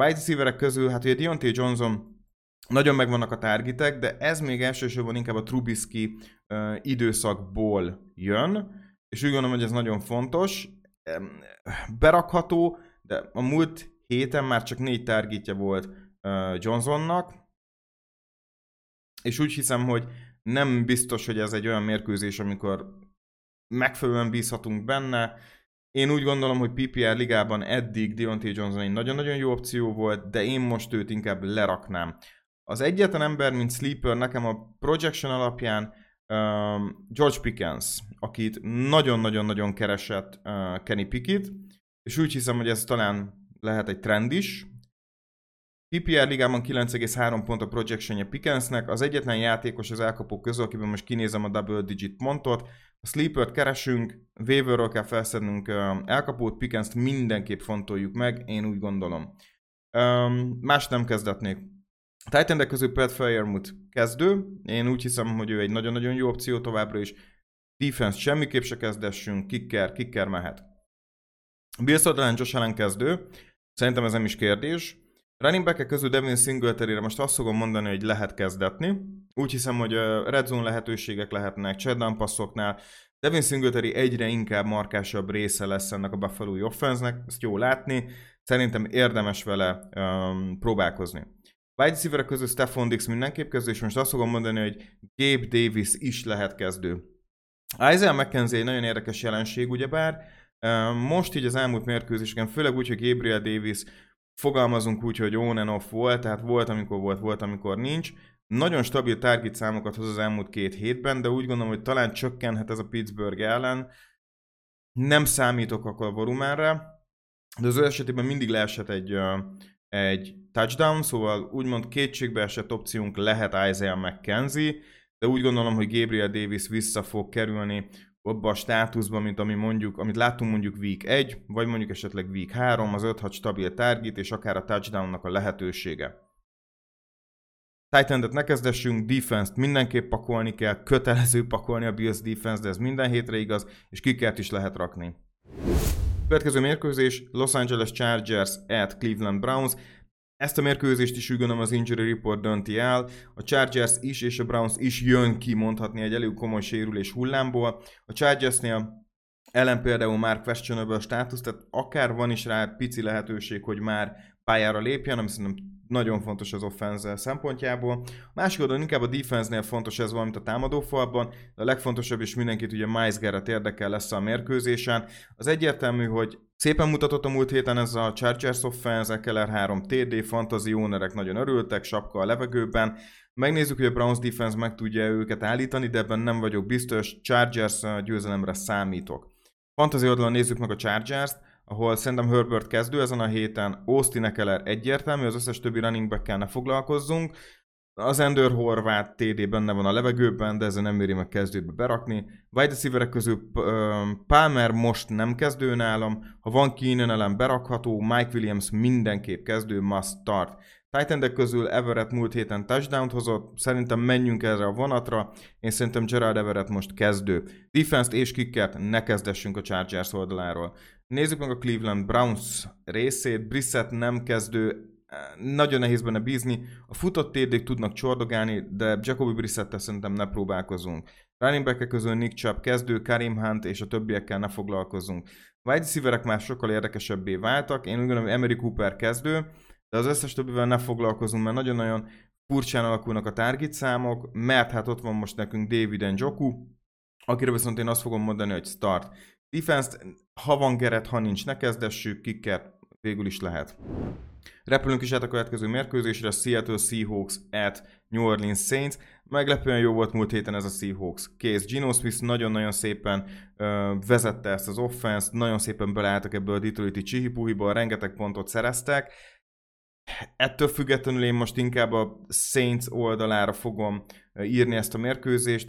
Wide receiverek közül, hát ugye Deontay Johnson nagyon megvannak a targetek, de ez még elsősorban inkább a Trubisky uh, időszakból jön, és úgy gondolom, hogy ez nagyon fontos. Berakható, de a múlt héten már csak négy targetje volt Johnsonnak, és úgy hiszem, hogy nem biztos, hogy ez egy olyan mérkőzés, amikor megfelelően bízhatunk benne. Én úgy gondolom, hogy PPR ligában eddig Deontay Johnson egy nagyon-nagyon jó opció volt, de én most őt inkább leraknám. Az egyetlen ember, mint sleeper nekem a projection alapján um, George Pickens, akit nagyon-nagyon-nagyon keresett uh, Kenny Pickett, és úgy hiszem, hogy ez talán lehet egy trend is, PPR ligában 9,3 pont a projectionje Pickensnek, az egyetlen játékos az elkapók közül, akiben most kinézem a double digit pontot. A sleeper keresünk, waiverről kell felszednünk elkapót, Pickens mindenképp fontoljuk meg, én úgy gondolom. Um, más nem kezdetnék. Titan közül Pat Firemouth kezdő, én úgy hiszem, hogy ő egy nagyon-nagyon jó opció továbbra is. Defense semmiképp se kezdessünk, kicker, kicker mehet. Bill Sutherland Josh Allen kezdő, szerintem ez nem is kérdés. Running back közül Devin singletary most azt fogom mondani, hogy lehet kezdetni. Úgy hiszem, hogy red zone lehetőségek lehetnek, checkdown passzoknál. Devin Singletary egyre inkább markásabb része lesz ennek a Buffalo offense ezt jó látni. Szerintem érdemes vele um, próbálkozni. Wide receiver közül Stephon Dix mindenképp kezdő, és most azt fogom mondani, hogy Gabe Davis is lehet kezdő. Isaiah McKenzie egy nagyon érdekes jelenség, ugyebár. Most így az elmúlt mérkőzéseken, főleg úgy, hogy Gabriel Davis fogalmazunk úgy, hogy on and off volt, tehát volt, amikor volt, volt, amikor nincs. Nagyon stabil target számokat hoz az elmúlt két hétben, de úgy gondolom, hogy talán csökkenhet ez a Pittsburgh ellen. Nem számítok akkor a volumenre, de az ő esetében mindig leesett egy, egy touchdown, szóval úgymond kétségbe esett opciónk lehet Isaiah McKenzie, de úgy gondolom, hogy Gabriel Davis vissza fog kerülni abba a státuszban, mint ami mondjuk, amit látunk mondjuk week 1, vagy mondjuk esetleg week 3, az 5-6 stabil target, és akár a touchdownnak a lehetősége. titan ne kezdessünk, defense-t mindenképp pakolni kell, kötelező pakolni a Bills defense, de ez minden hétre igaz, és kikert is lehet rakni. Következő mérkőzés Los Angeles Chargers at Cleveland Browns. Ezt a mérkőzést is úgy gondolom az Injury Report dönti el. A Chargers is és a Browns is jön ki mondhatni egy elég komoly sérülés hullámból. A Chargersnél ellen például már questionable státusz, tehát akár van is rá pici lehetőség, hogy már pályára lépjen, ami szerintem nagyon fontos az offense szempontjából. Másik oldalon inkább a defense-nél fontos ez valamint a támadófalban, de a legfontosabb is mindenkit ugye Miles Garrett érdekel lesz a mérkőzésen. Az egyértelmű, hogy Szépen mutatott a múlt héten ez a Chargers offense, Keller 3 TD, fantasy ownerek nagyon örültek, sapka a levegőben. Megnézzük, hogy a Browns defense meg tudja őket állítani, de ebben nem vagyok biztos, Chargers győzelemre számítok. Fantasy oldalon nézzük meg a Chargers-t, ahol szerintem Herbert kezdő ezen a héten, Austin Eckler egyértelmű, az összes többi running back ne foglalkozzunk. Az Ender Horváth TD benne van a levegőben, de ezzel nem méri meg kezdőbe berakni. Wide receiverek közül Palmer most nem kezdő nálam, ha van Keenan ellen berakható, Mike Williams mindenképp kezdő, must start. titan közül Everett múlt héten touchdown hozott, szerintem menjünk erre a vonatra, én szerintem Gerard Everett most kezdő. Defense-t és kickert ne kezdessünk a Chargers oldaláról. Nézzük meg a Cleveland Browns részét, Brissett nem kezdő, nagyon nehéz benne bízni. A futott térdék tudnak csordogálni, de Jacoby brissett szerintem ne próbálkozunk. Running közül Nick Chubb kezdő, Karim Hunt és a többiekkel ne foglalkozunk. Wide receiverek már sokkal érdekesebbé váltak, én úgy gondolom, hogy Emery Cooper kezdő, de az összes többivel ne foglalkozunk, mert nagyon-nagyon furcsán alakulnak a target számok, mert hát ott van most nekünk David Njoku, akire viszont én azt fogom mondani, hogy start. Defense, ha van Geret, ha nincs, ne kezdessük, kicker végül is lehet. Repülünk is át a következő mérkőzésre, Seattle Seahawks at New Orleans Saints. Meglepően jó volt múlt héten ez a Seahawks. Kész. Gino Smith nagyon-nagyon szépen ö, vezette ezt az offense nagyon szépen beleálltak ebből a Detroiti csihipuhiból, rengeteg pontot szereztek. Ettől függetlenül én most inkább a Saints oldalára fogom írni ezt a mérkőzést.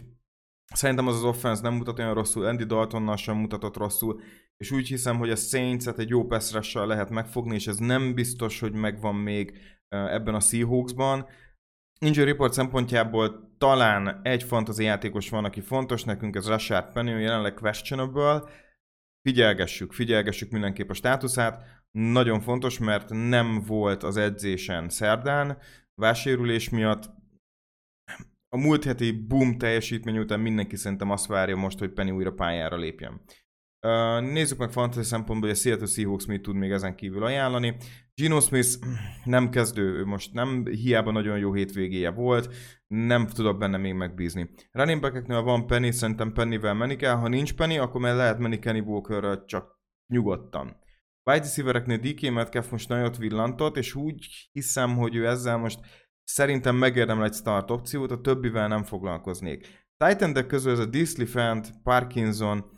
Szerintem az az offense nem mutat olyan rosszul, Andy Daltonnal sem mutatott rosszul, és úgy hiszem, hogy a Saints-et egy jó pass lehet megfogni, és ez nem biztos, hogy megvan még ebben a Seahawksban. Injury Report szempontjából talán egy fantasy játékos van, aki fontos nekünk, ez Rashard Penny, jelenleg questionable. Figyelgessük, figyelgessük mindenképp a státuszát. Nagyon fontos, mert nem volt az edzésen szerdán, válsérülés miatt. A múlt heti boom teljesítmény után mindenki szerintem azt várja most, hogy Penny újra pályára lépjen. Uh, nézzük meg fantasy szempontból, hogy a Seattle Seahawks mit tud még ezen kívül ajánlani. Gino Smith nem kezdő, ő most nem, hiába nagyon jó hétvégéje volt, nem tudok benne még megbízni. Running back van Penny, szerintem Pennyvel menni kell, ha nincs Penny, akkor már lehet menni Kenny Walkerrel csak nyugodtan. Wide receivereknél DK Metcalf most nagyot villantott, és úgy hiszem, hogy ő ezzel most szerintem megérdemel egy start opciót, a többivel nem foglalkoznék. Titan közül ez a Disley Fant, Parkinson,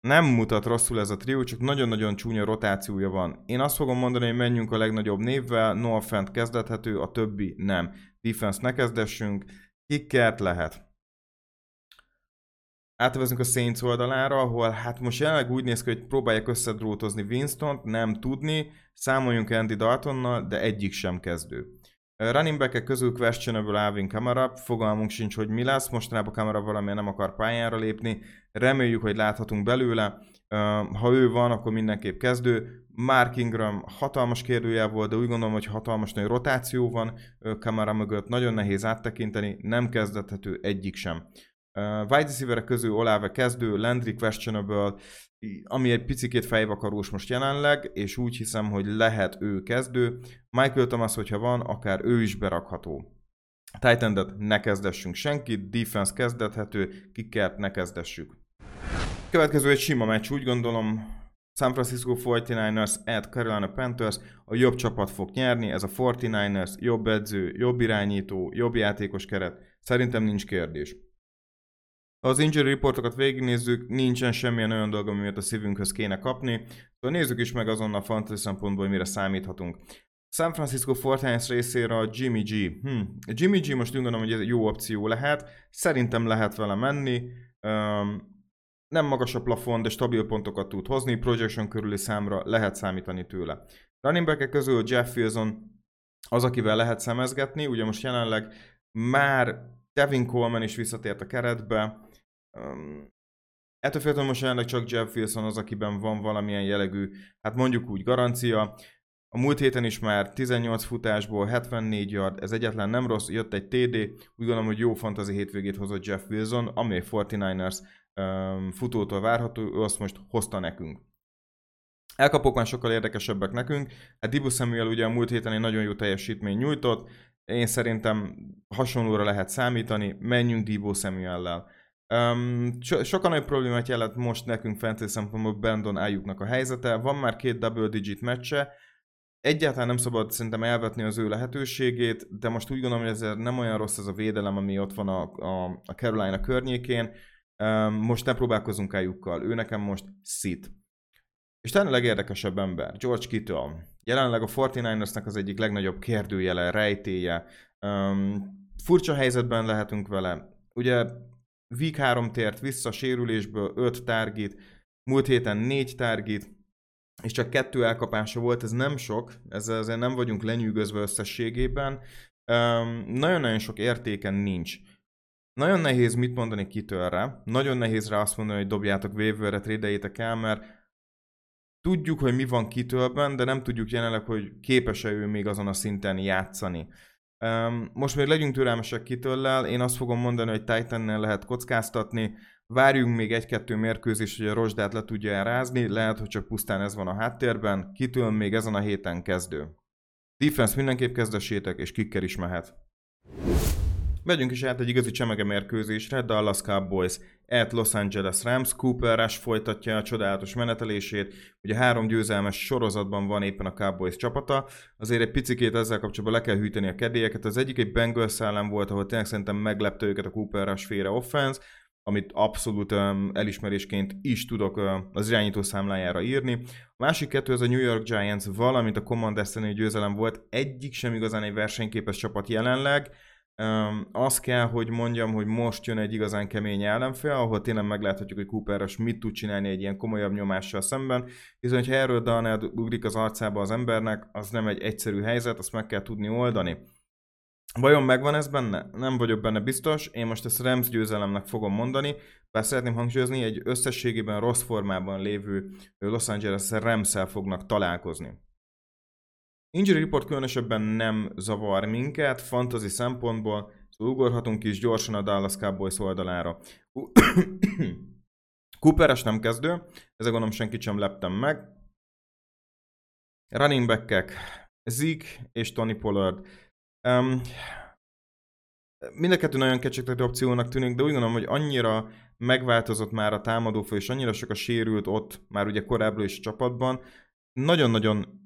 nem mutat rosszul ez a trió, csak nagyon-nagyon csúnya rotációja van. Én azt fogom mondani, hogy menjünk a legnagyobb névvel, Noah Fent kezdethető, a többi nem. Defense ne kezdessünk, kickert lehet. Átvezünk a Saints oldalára, ahol hát most jelenleg úgy néz ki, hogy próbálják összedrótozni Winston-t, nem tudni, számoljunk Andy Daltonnal, de egyik sem kezdő. Running back közül questionable Alvin Kamara, fogalmunk sincs, hogy mi lesz, mostanában Kamara valamilyen nem akar pályára lépni, reméljük, hogy láthatunk belőle, ha ő van, akkor mindenképp kezdő. Mark Ingram hatalmas kérdőjel volt, de úgy gondolom, hogy hatalmas nagy rotáció van Kamara mögött, nagyon nehéz áttekinteni, nem kezdethető egyik sem. Wide receiver közül Olave kezdő, Landry questionable, ami egy picikét fejvakarós most jelenleg, és úgy hiszem, hogy lehet ő kezdő. Michael Thomas, hogyha van, akár ő is berakható. titan ne kezdessünk senkit, defense kezdethető, kikert ne kezdessük. Következő egy sima meccs, úgy gondolom, San Francisco 49ers at Carolina Panthers, a jobb csapat fog nyerni, ez a 49ers, jobb edző, jobb irányító, jobb játékos keret, szerintem nincs kérdés. Az injury reportokat végignézzük, nincsen semmilyen olyan dolog, ami miatt a szívünkhöz kéne kapni. Szóval nézzük is meg azonnal fantasy szempontból, hogy mire számíthatunk. San Francisco 49 részére a Jimmy G. Hm. Jimmy G most úgy gondolom, hogy ez jó opció lehet. Szerintem lehet vele menni. Um, nem magas a plafon, de stabil pontokat tud hozni, projection körüli számra lehet számítani tőle. Running back közül Jeff Wilson az, akivel lehet szemezgetni, ugye most jelenleg már Devin Coleman is visszatért a keretbe, Ettől féltől most jelenleg csak Jeff Wilson az, akiben van valamilyen jellegű, hát mondjuk úgy garancia. A múlt héten is már 18 futásból 74 yard, ez egyetlen nem rossz, jött egy TD, úgy gondolom, hogy jó fantasy hétvégét hozott Jeff Wilson, ami egy 49ers um, futótól várható, ő azt most hozta nekünk. Elkapok már sokkal érdekesebbek nekünk. Hát Dibu Samuel ugye a múlt héten egy nagyon jó teljesítmény nyújtott, én szerintem hasonlóra lehet számítani, menjünk Dibu Samuel-lel. Um, so, sokkal nagyobb problémát jelent most nekünk fantasy szempontból Brandon Ayuknak a helyzete. Van már két double digit meccse, egyáltalán nem szabad szerintem elvetni az ő lehetőségét, de most úgy gondolom, hogy ez nem olyan rossz ez a védelem, ami ott van a, a, a Carolina környékén. Um, most ne próbálkozunk Ayukkal, ő nekem most szit. És talán a legérdekesebb ember, George Kittle. Jelenleg a 49ersnek az egyik legnagyobb kérdőjele, rejtéje. Um, furcsa helyzetben lehetünk vele. Ugye Week 3 tért vissza sérülésből 5 target, múlt héten 4 target, és csak kettő elkapása volt, ez nem sok, ezzel azért nem vagyunk lenyűgözve összességében. Nagyon-nagyon sok értéken nincs. Nagyon nehéz mit mondani kitőrre, nagyon nehéz rá azt mondani, hogy dobjátok waiver trédeljétek el, mert tudjuk, hogy mi van kitőlben, de nem tudjuk jelenleg, hogy képes-e ő még azon a szinten játszani. Most még legyünk türelmesek kitőllel, én azt fogom mondani, hogy titan lehet kockáztatni, várjunk még egy-kettő mérkőzés, hogy a rozsdát le tudja elrázni, lehet, hogy csak pusztán ez van a háttérben, kitől még ezen a héten kezdő. Defense mindenképp kezdessétek, és kicker is mehet. Megyünk is át egy igazi csemege mérkőzésre, Dallas Cowboys at Los Angeles Rams. Cooper Rush folytatja a csodálatos menetelését. Ugye három győzelmes sorozatban van éppen a Cowboys csapata. Azért egy picikét ezzel kapcsolatban le kell hűteni a kedélyeket. Az egyik egy Bengals ellen volt, ahol tényleg szerintem meglepte őket a Cooper Rush féle offense amit abszolút um, elismerésként is tudok uh, az irányító számlájára írni. A másik kettő az a New York Giants, valamint a Commanders győzelem volt. Egyik sem igazán egy versenyképes csapat jelenleg, Um, azt kell, hogy mondjam, hogy most jön egy igazán kemény ellenfél, ahol tényleg megláthatjuk, hogy Cooperos mit tud csinálni egy ilyen komolyabb nyomással szemben, hiszen ha erről Darnell ugrik az arcába az embernek, az nem egy egyszerű helyzet, azt meg kell tudni oldani. Vajon megvan ez benne? Nem vagyok benne biztos, én most ezt Rams győzelemnek fogom mondani, bár szeretném hangsúlyozni, egy összességében rossz formában lévő Los Angeles rams fognak találkozni. Injury report különösebben nem zavar minket, fantasy szempontból, szóval ugorhatunk is gyorsan a Dallas Cowboys oldalára. Cooperes nem kezdő, ezzel gondolom senki sem leptem meg. Running backek, Zeke és Tony Pollard. Um, mind a kettő nagyon kecsegtető opciónak tűnik, de úgy gondolom, hogy annyira megváltozott már a támadófő, és annyira sok a sérült ott, már ugye korábban is a csapatban, nagyon-nagyon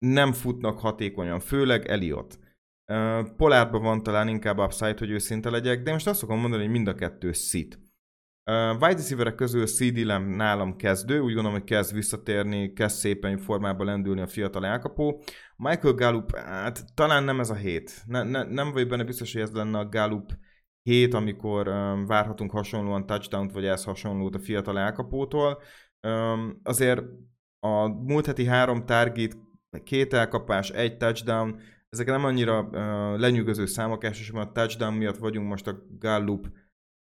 nem futnak hatékonyan, főleg Eliot. Polárban van talán inkább upside, hogy őszinte legyek, de most azt szokom mondani, hogy mind a kettő szit. Wide receiverek közül CD nálam kezdő, úgy gondolom, hogy kezd visszatérni, kezd szépen formában lendülni a fiatal elkapó. Michael Gallup, hát talán nem ez a hét. Ne, ne, nem vagy benne biztos, hogy ez lenne a Gallup hét, amikor um, várhatunk hasonlóan touchdown-t, vagy ez hasonlót a fiatal elkapótól. Um, azért a múlt heti három target két elkapás, egy touchdown, ezek nem annyira uh, lenyűgöző számok, elsősorban a touchdown miatt vagyunk most a Gallup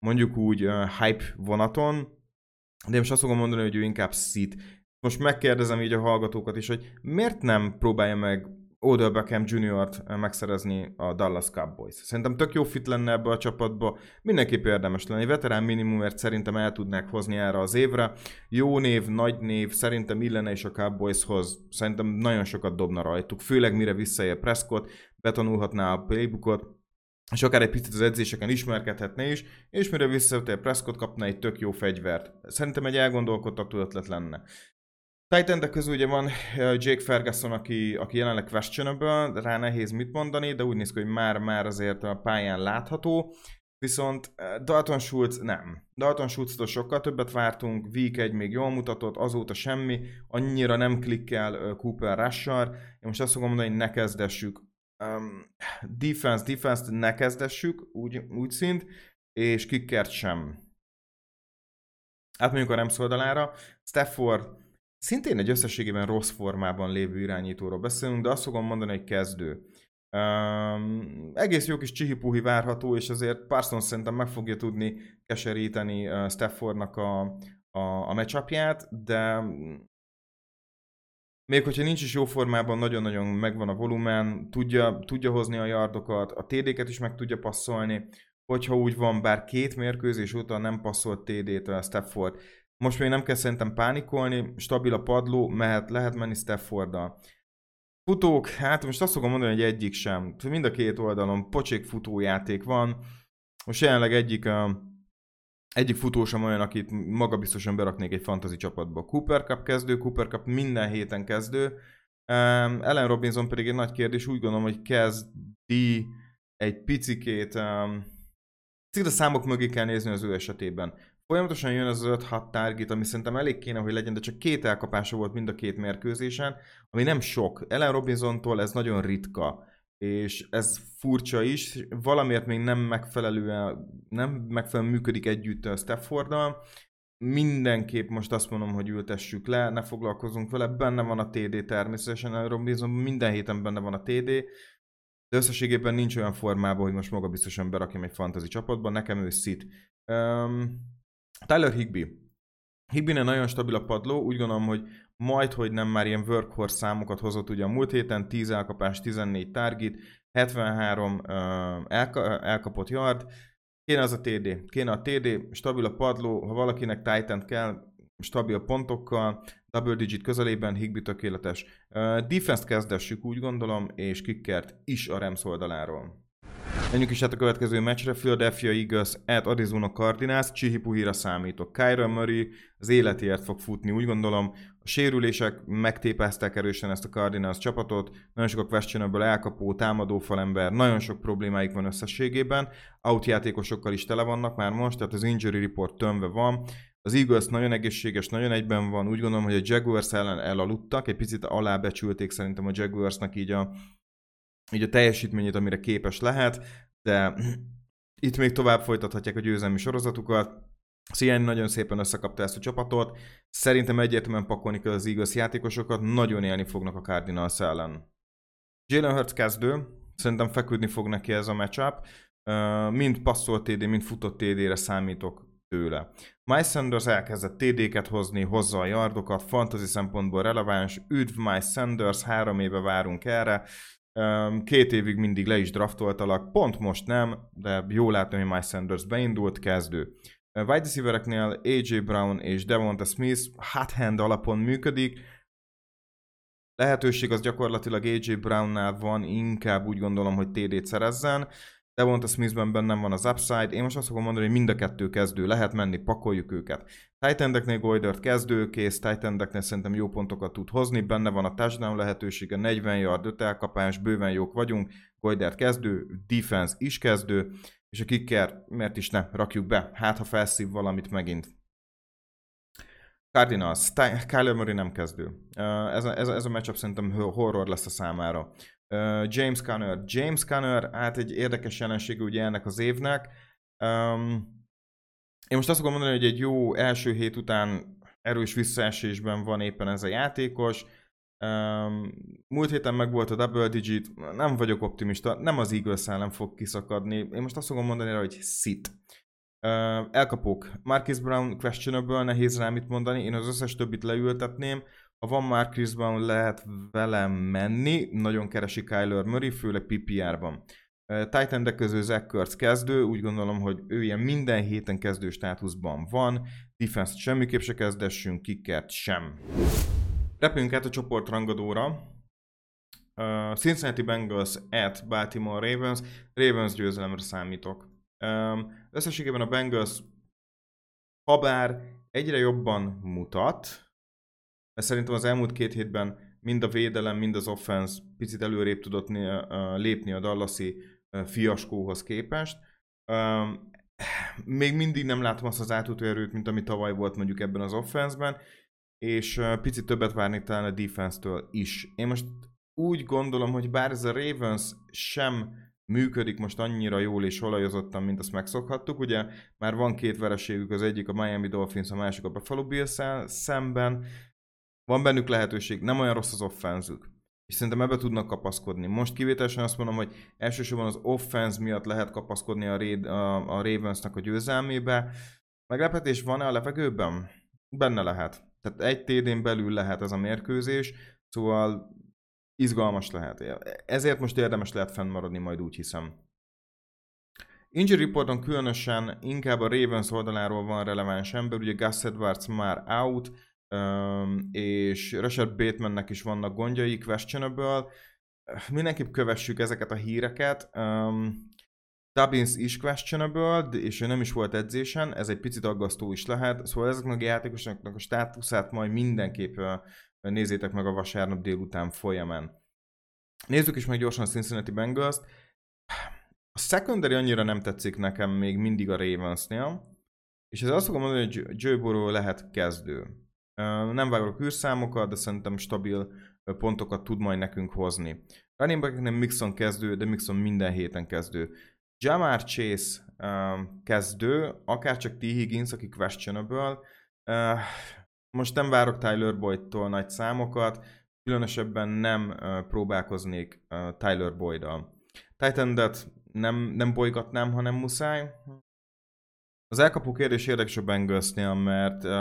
mondjuk úgy uh, hype vonaton, de most azt fogom mondani, hogy ő inkább szít. Most megkérdezem így a hallgatókat is, hogy miért nem próbálja meg Odell Beckham Jr.-t megszerezni a Dallas Cowboys. Szerintem tök jó fit lenne ebbe a csapatba, mindenképp érdemes lenni. Veterán minimumért szerintem el tudnák hozni erre az évre. Jó név, nagy név, szerintem illene is a Cowboyshoz. Szerintem nagyon sokat dobna rajtuk, főleg mire visszaér Prescott, betanulhatná a playbookot, és akár egy picit az edzéseken ismerkedhetne is, és mire visszatér Prescott kapna egy tök jó fegyvert. Szerintem egy elgondolkodtató ötlet lenne titan közül ugye van Jake Ferguson, aki, aki jelenleg questionable, rá nehéz mit mondani, de úgy néz ki, hogy már-már azért a pályán látható. Viszont Dalton Schultz nem. Dalton Schultz-tól sokkal többet vártunk, Week 1 még jól mutatott, azóta semmi, annyira nem klikkel Cooper Rushar. Én most azt fogom mondani, hogy ne kezdessük. Um, defense, defense ne kezdessük, úgy, úgy szint, és kickert sem. Átmondjuk a Rams oldalára. Stafford szintén egy összességében rossz formában lévő irányítóról beszélünk, de azt fogom mondani, hogy kezdő. Um, egész jó kis csihipuhi várható, és azért Parsons szerintem meg fogja tudni keseríteni uh, Staffordnak a, a, a matchupját, de még hogyha nincs is jó formában, nagyon-nagyon megvan a volumen, tudja, tudja hozni a yardokat, a TD-ket is meg tudja passzolni, hogyha úgy van, bár két mérkőzés óta nem passzolt TD-t a Stafford, Most még nem kell szerintem pánikolni, stabil a padló, mehet, lehet menni Stafforddal. Futók, hát most azt fogom mondani, hogy egyik sem. Mind a két oldalon pocsék futójáték van. Most jelenleg egyik, uh, egyik futó sem olyan, akit maga biztosan beraknék egy fantasy csapatba. Cooper Cup kezdő, Cooper Cup minden héten kezdő. Ellen Robinson pedig egy nagy kérdés, úgy gondolom, hogy kezdi egy picikét, um, a számok mögé kell nézni az ő esetében. Folyamatosan jön az 5-6 target, ami szerintem elég kéne, hogy legyen, de csak két elkapása volt mind a két mérkőzésen, ami nem sok. Ellen Robinsontól ez nagyon ritka, és ez furcsa is, valamiért még nem megfelelően, nem megfelelően működik együtt a Stafforddal, mindenképp most azt mondom, hogy ültessük le, ne foglalkozunk vele, benne van a TD természetesen, Robinson minden héten benne van a TD, de összességében nincs olyan formában, hogy most maga biztosan berakjam egy fantasy csapatba, nekem ő szit. Um, Tyler Higby. higby nagyon stabil a padló, úgy gondolom, hogy majd, hogy nem már ilyen workhorse számokat hozott ugye a múlt héten, 10 elkapás, 14 target, 73 uh, elka- elkapott yard, kéne az a TD, kéne a TD, stabil a padló, ha valakinek titan kell, stabil pontokkal, double digit közelében, Higby tökéletes. Uh, defense kezdessük úgy gondolom, és kickert is a Rams oldaláról. Menjünk is hát a következő meccsre, Philadelphia Eagles at Arizona Cardinals, Chihipuhira számítok. Kyra Murray az életéért fog futni, úgy gondolom. A sérülések megtépázták erősen ezt a Cardinals csapatot, nagyon sok a questionable elkapó, támadó falember, nagyon sok problémáik van összességében, outjátékosokkal is tele vannak már most, tehát az injury report tömve van. Az Eagles nagyon egészséges, nagyon egyben van, úgy gondolom, hogy a Jaguars ellen elaludtak, egy picit alábecsülték szerintem a Jaguarsnak így a így a teljesítményét, amire képes lehet, de itt még tovább folytathatják a győzelmi sorozatukat. Szian nagyon szépen összekapta ezt a csapatot. Szerintem egyértelműen pakolni kell az igaz játékosokat, nagyon élni fognak a Cardinals ellen. Jalen Hurts kezdő, szerintem feküdni fog neki ez a matchup. Mind passzolt TD, mind futott TD-re számítok tőle. Miles Sanders elkezdett TD-ket hozni, hozza a yardokat, fantasy szempontból releváns, üdv Miles Sanders, három éve várunk erre, Két évig mindig le is draftoltalak, pont most nem, de jó látni, hogy Miles Sanders beindult, kezdő. Wide receivereknél AJ Brown és Devonta Smith hot hand alapon működik. Lehetőség az gyakorlatilag AJ Brownnál van, inkább úgy gondolom, hogy TD-t szerezzen. Devonta Smithben bennem van az upside. Én most azt fogom mondani, hogy mind a kettő kezdő. Lehet menni, pakoljuk őket. Titan-deknél Goydert kezdő, kész, Titan-deknél szerintem jó pontokat tud hozni, benne van a touchdown lehetősége, 40 yard, 5 elkapás, bőven jók vagyunk, Goydert kezdő, defense is kezdő, és a kicker, mert is ne, rakjuk be, hát ha felszív valamit megint. Cardinals, Kyler Murray nem kezdő. Ez a, ez a, ez a matchup szerintem horror lesz a számára. James Conner. James Conner, hát egy érdekes jelenség ugye ennek az évnek. Um, én most azt fogom mondani, hogy egy jó első hét után erős visszaesésben van éppen ez a játékos. Um, múlt héten meg volt a double digit, nem vagyok optimista, nem az Eagles ellen fog kiszakadni. Én most azt fogom mondani rá, hogy sit. Uh, elkapok. Marcus Brown questionable, nehéz rá mit mondani, én az összes többit leültetném. Ha van Marcus Brown, lehet velem menni, nagyon keresi Kyler Murray, főleg PPR-ban. Titan de közül Zach kezdő, úgy gondolom, hogy ő ilyen minden héten kezdő státuszban van, defense semmiképp se kezdessünk, kickert sem. Repüljünk át a csoport rangadóra. Uh, Cincinnati Bengals at Baltimore Ravens. Ravens győzelemre számítok. Um, összességében a Bengals, habár egyre jobban mutat, mert szerintem az elmúlt két hétben mind a védelem, mind az offense picit előrébb tudott lépni a Dallasi fiaskóhoz képest. Még mindig nem látom azt az átutó erőt, mint ami tavaly volt mondjuk ebben az offenszben, és picit többet várni talán a defense-től is. Én most úgy gondolom, hogy bár ez a Ravens sem működik most annyira jól és olajozottan, mint azt megszokhattuk. Ugye már van két vereségük, az egyik a Miami Dolphins, a másik a Buffalo bills szemben, van bennük lehetőség, nem olyan rossz az offenzük. És szerintem ebbe tudnak kapaszkodni. Most kivételesen azt mondom, hogy elsősorban az offense miatt lehet kapaszkodni a, Raid, a, a Ravensnak a győzelmébe. Meglepetés van-e a levegőben? Benne lehet. Tehát egy TD-n belül lehet ez a mérkőzés, szóval izgalmas lehet. Ezért most érdemes lehet fennmaradni, majd úgy hiszem. Injury reporton különösen inkább a Ravens oldaláról van releváns ember, ugye Gus Edwards már out, um, és Rashad Batemannek is vannak gondjai, questionable. Mindenképp kövessük ezeket a híreket. Um, Dubbins is questionable, és ő nem is volt edzésen, ez egy picit aggasztó is lehet, szóval ezeknek a játékosoknak a státuszát majd mindenképp nézzétek meg a vasárnap délután folyamán. Nézzük is meg gyorsan a Cincinnati Bengals-t. A secondary annyira nem tetszik nekem még mindig a Ravensnél, és ez azt fogom mondani, hogy Joe Burrow lehet kezdő. Nem vágok űrszámokat, de szerintem stabil pontokat tud majd nekünk hozni. Running back nem Mixon kezdő, de Mixon minden héten kezdő. Jamar Chase kezdő, akár csak T. Higgins, aki questionable. most nem várok Tyler Boyd-tól nagy számokat, különösebben nem próbálkoznék Tyler Boyd-dal. titan nem, nem bolygatnám, hanem muszáj. Az elkapó kérdés érdekes a Bengalsnél, mert uh,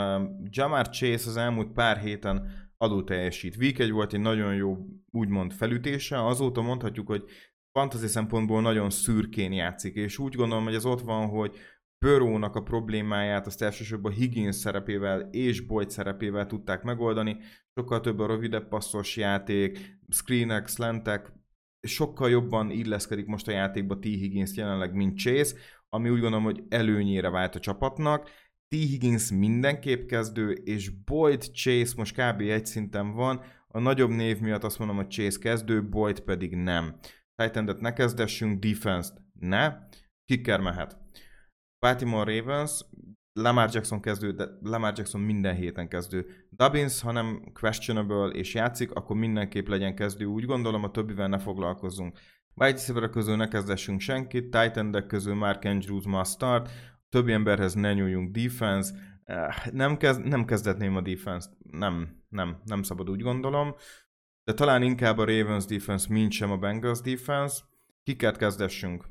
Jamar Chase az elmúlt pár héten alul teljesít. Week 1 volt egy nagyon jó, úgymond felütése, azóta mondhatjuk, hogy fantasy szempontból nagyon szürkén játszik, és úgy gondolom, hogy ez ott van, hogy Burrow-nak a problémáját azt elsősorban Higgins szerepével és Boyd szerepével tudták megoldani, sokkal több a rövidebb passzos játék, screenek, slantek, sokkal jobban illeszkedik most a játékba T. Higgins jelenleg, mint Chase, ami úgy gondolom, hogy előnyére vált a csapatnak. T. Higgins mindenképp kezdő, és Boyd Chase most kb. egy szinten van, a nagyobb név miatt azt mondom, hogy Chase kezdő, Boyd pedig nem. titan ne kezdessünk, defense-t ne, kicker mehet. Baltimore Ravens, Lamar Jackson kezdő, de Lamar Jackson minden héten kezdő. Dubbins, ha nem questionable és játszik, akkor mindenképp legyen kezdő. Úgy gondolom, a többivel ne foglalkozzunk. Wide receiver közül ne kezdessünk senkit, Titan közül Mark Andrews must start, többi emberhez ne nyúljunk defense, eh, nem, kezd, nem kezdetném a defense nem, nem, nem szabad úgy gondolom, de talán inkább a Ravens defense, mint sem a Bengals defense. Kiket kezdessünk?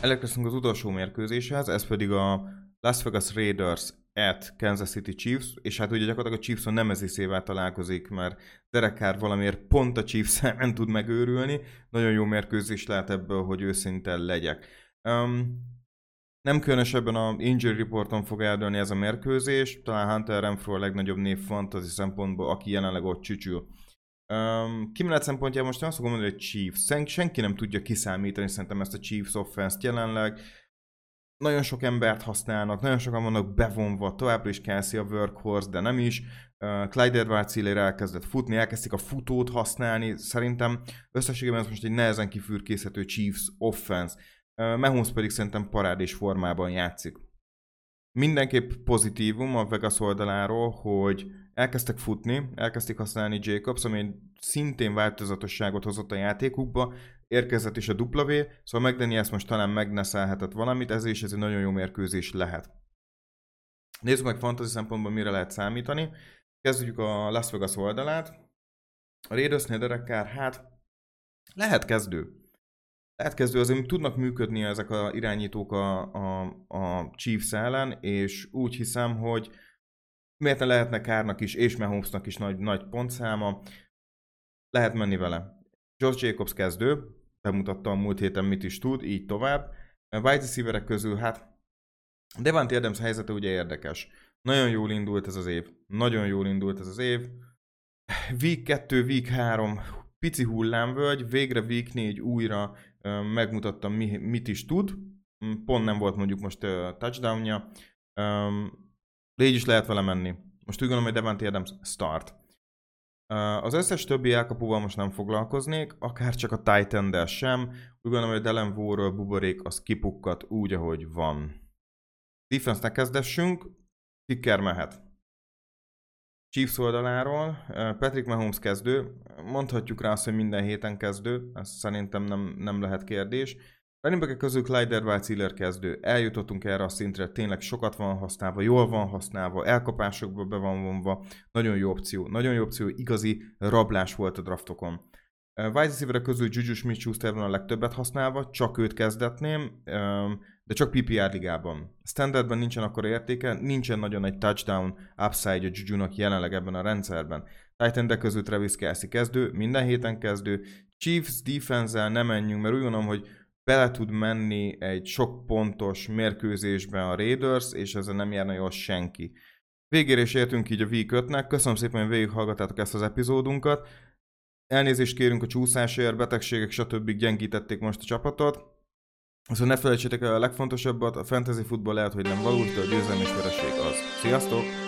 Elérkeztünk az utolsó mérkőzéshez, ez pedig a Las Vegas Raiders at Kansas City Chiefs, és hát ugye gyakorlatilag a Chiefs a nemeziszével találkozik, mert Derek Carr valamiért pont a chiefs nem tud megőrülni. Nagyon jó mérkőzés lehet ebből, hogy őszinte legyek. Um, nem különösebben a injury reporton fog eldőlni ez a mérkőzés, talán Hunter Renfro a legnagyobb név fantasy szempontból, aki jelenleg ott csücsül. Um, kimenet szempontjából most azt fogom mondani, hogy Chiefs. Senki nem tudja kiszámítani szerintem ezt a Chiefs offense jelenleg nagyon sok embert használnak, nagyon sokan vannak bevonva, továbbra is Kelsey a workhorse, de nem is. Uh, Clyde edwards elkezdett futni, elkezdték a futót használni, szerintem összességében ez most egy nehezen kifürkészhető Chiefs offense. Uh, Mahomes pedig szerintem parádés formában játszik. Mindenképp pozitívum a Vegas oldaláról, hogy elkezdtek futni, elkezdték használni Jacobs, ami szintén változatosságot hozott a játékukba, érkezett is a W, szóval McDaniels most talán megneszelhetett valamit, ez is ez egy nagyon jó mérkőzés lehet. Nézzük meg fantasy szempontból mire lehet számítani. Kezdjük a Las Vegas oldalát. A Raidersnél Derekár, hát lehet kezdő. Lehet kezdő, azért tudnak működni ezek a irányítók a, a, a Chiefs ellen, és úgy hiszem, hogy miért ne lehetne Kárnak is, és Mahomesnak is nagy, nagy pontszáma, lehet menni vele. George Jacobs kezdő, bemutatta a múlt héten mit is tud, így tovább. Wide receiverek közül, hát Devante Adams helyzete ugye érdekes. Nagyon jól indult ez az év. Nagyon jól indult ez az év. Week 2, Week 3, pici hullámvölgy, végre Week 4 újra megmutatta mi, mit is tud. Pont nem volt mondjuk most touchdownja. Így is lehet vele menni. Most úgy gondolom, hogy Devante Adams start. Az összes többi elkapuval most nem foglalkoznék, akár csak a titan sem. Úgy gondolom, hogy Delen Vóról buborék az kipukkat úgy, ahogy van. Defense-nek kezdessünk, kicker mehet. Chiefs oldaláról, Patrick Mahomes kezdő, mondhatjuk rá azt, hogy minden héten kezdő, ez szerintem nem, nem lehet kérdés. Running közül Clyde Edwards kezdő. Eljutottunk erre a szintre, tényleg sokat van használva, jól van használva, elkapásokba be van vonva. Nagyon jó opció, nagyon jó opció, igazi rablás volt a draftokon. Wide receiver közül Juju Smith-Schuster van a legtöbbet használva, csak őt kezdetném, de csak PPR ligában. Standardben nincsen akkor értéke, nincsen nagyon egy touchdown upside a Juju-nak jelenleg ebben a rendszerben. Titan de közül Travis Kelsey kezdő, minden héten kezdő. Chiefs defense nem menjünk, mert úgy gondolom, hogy bele tud menni egy sok pontos mérkőzésbe a Raiders, és ezzel nem járna jól senki. Végére is értünk így a Week 5-nek. Köszönöm szépen, hogy végighallgattátok ezt az epizódunkat. Elnézést kérünk a csúszásért, betegségek, stb. gyengítették most a csapatot. Szóval ne felejtsétek el a legfontosabbat, a fantasy futball lehet, hogy nem valós, de a győzelem és vereség az. Sziasztok!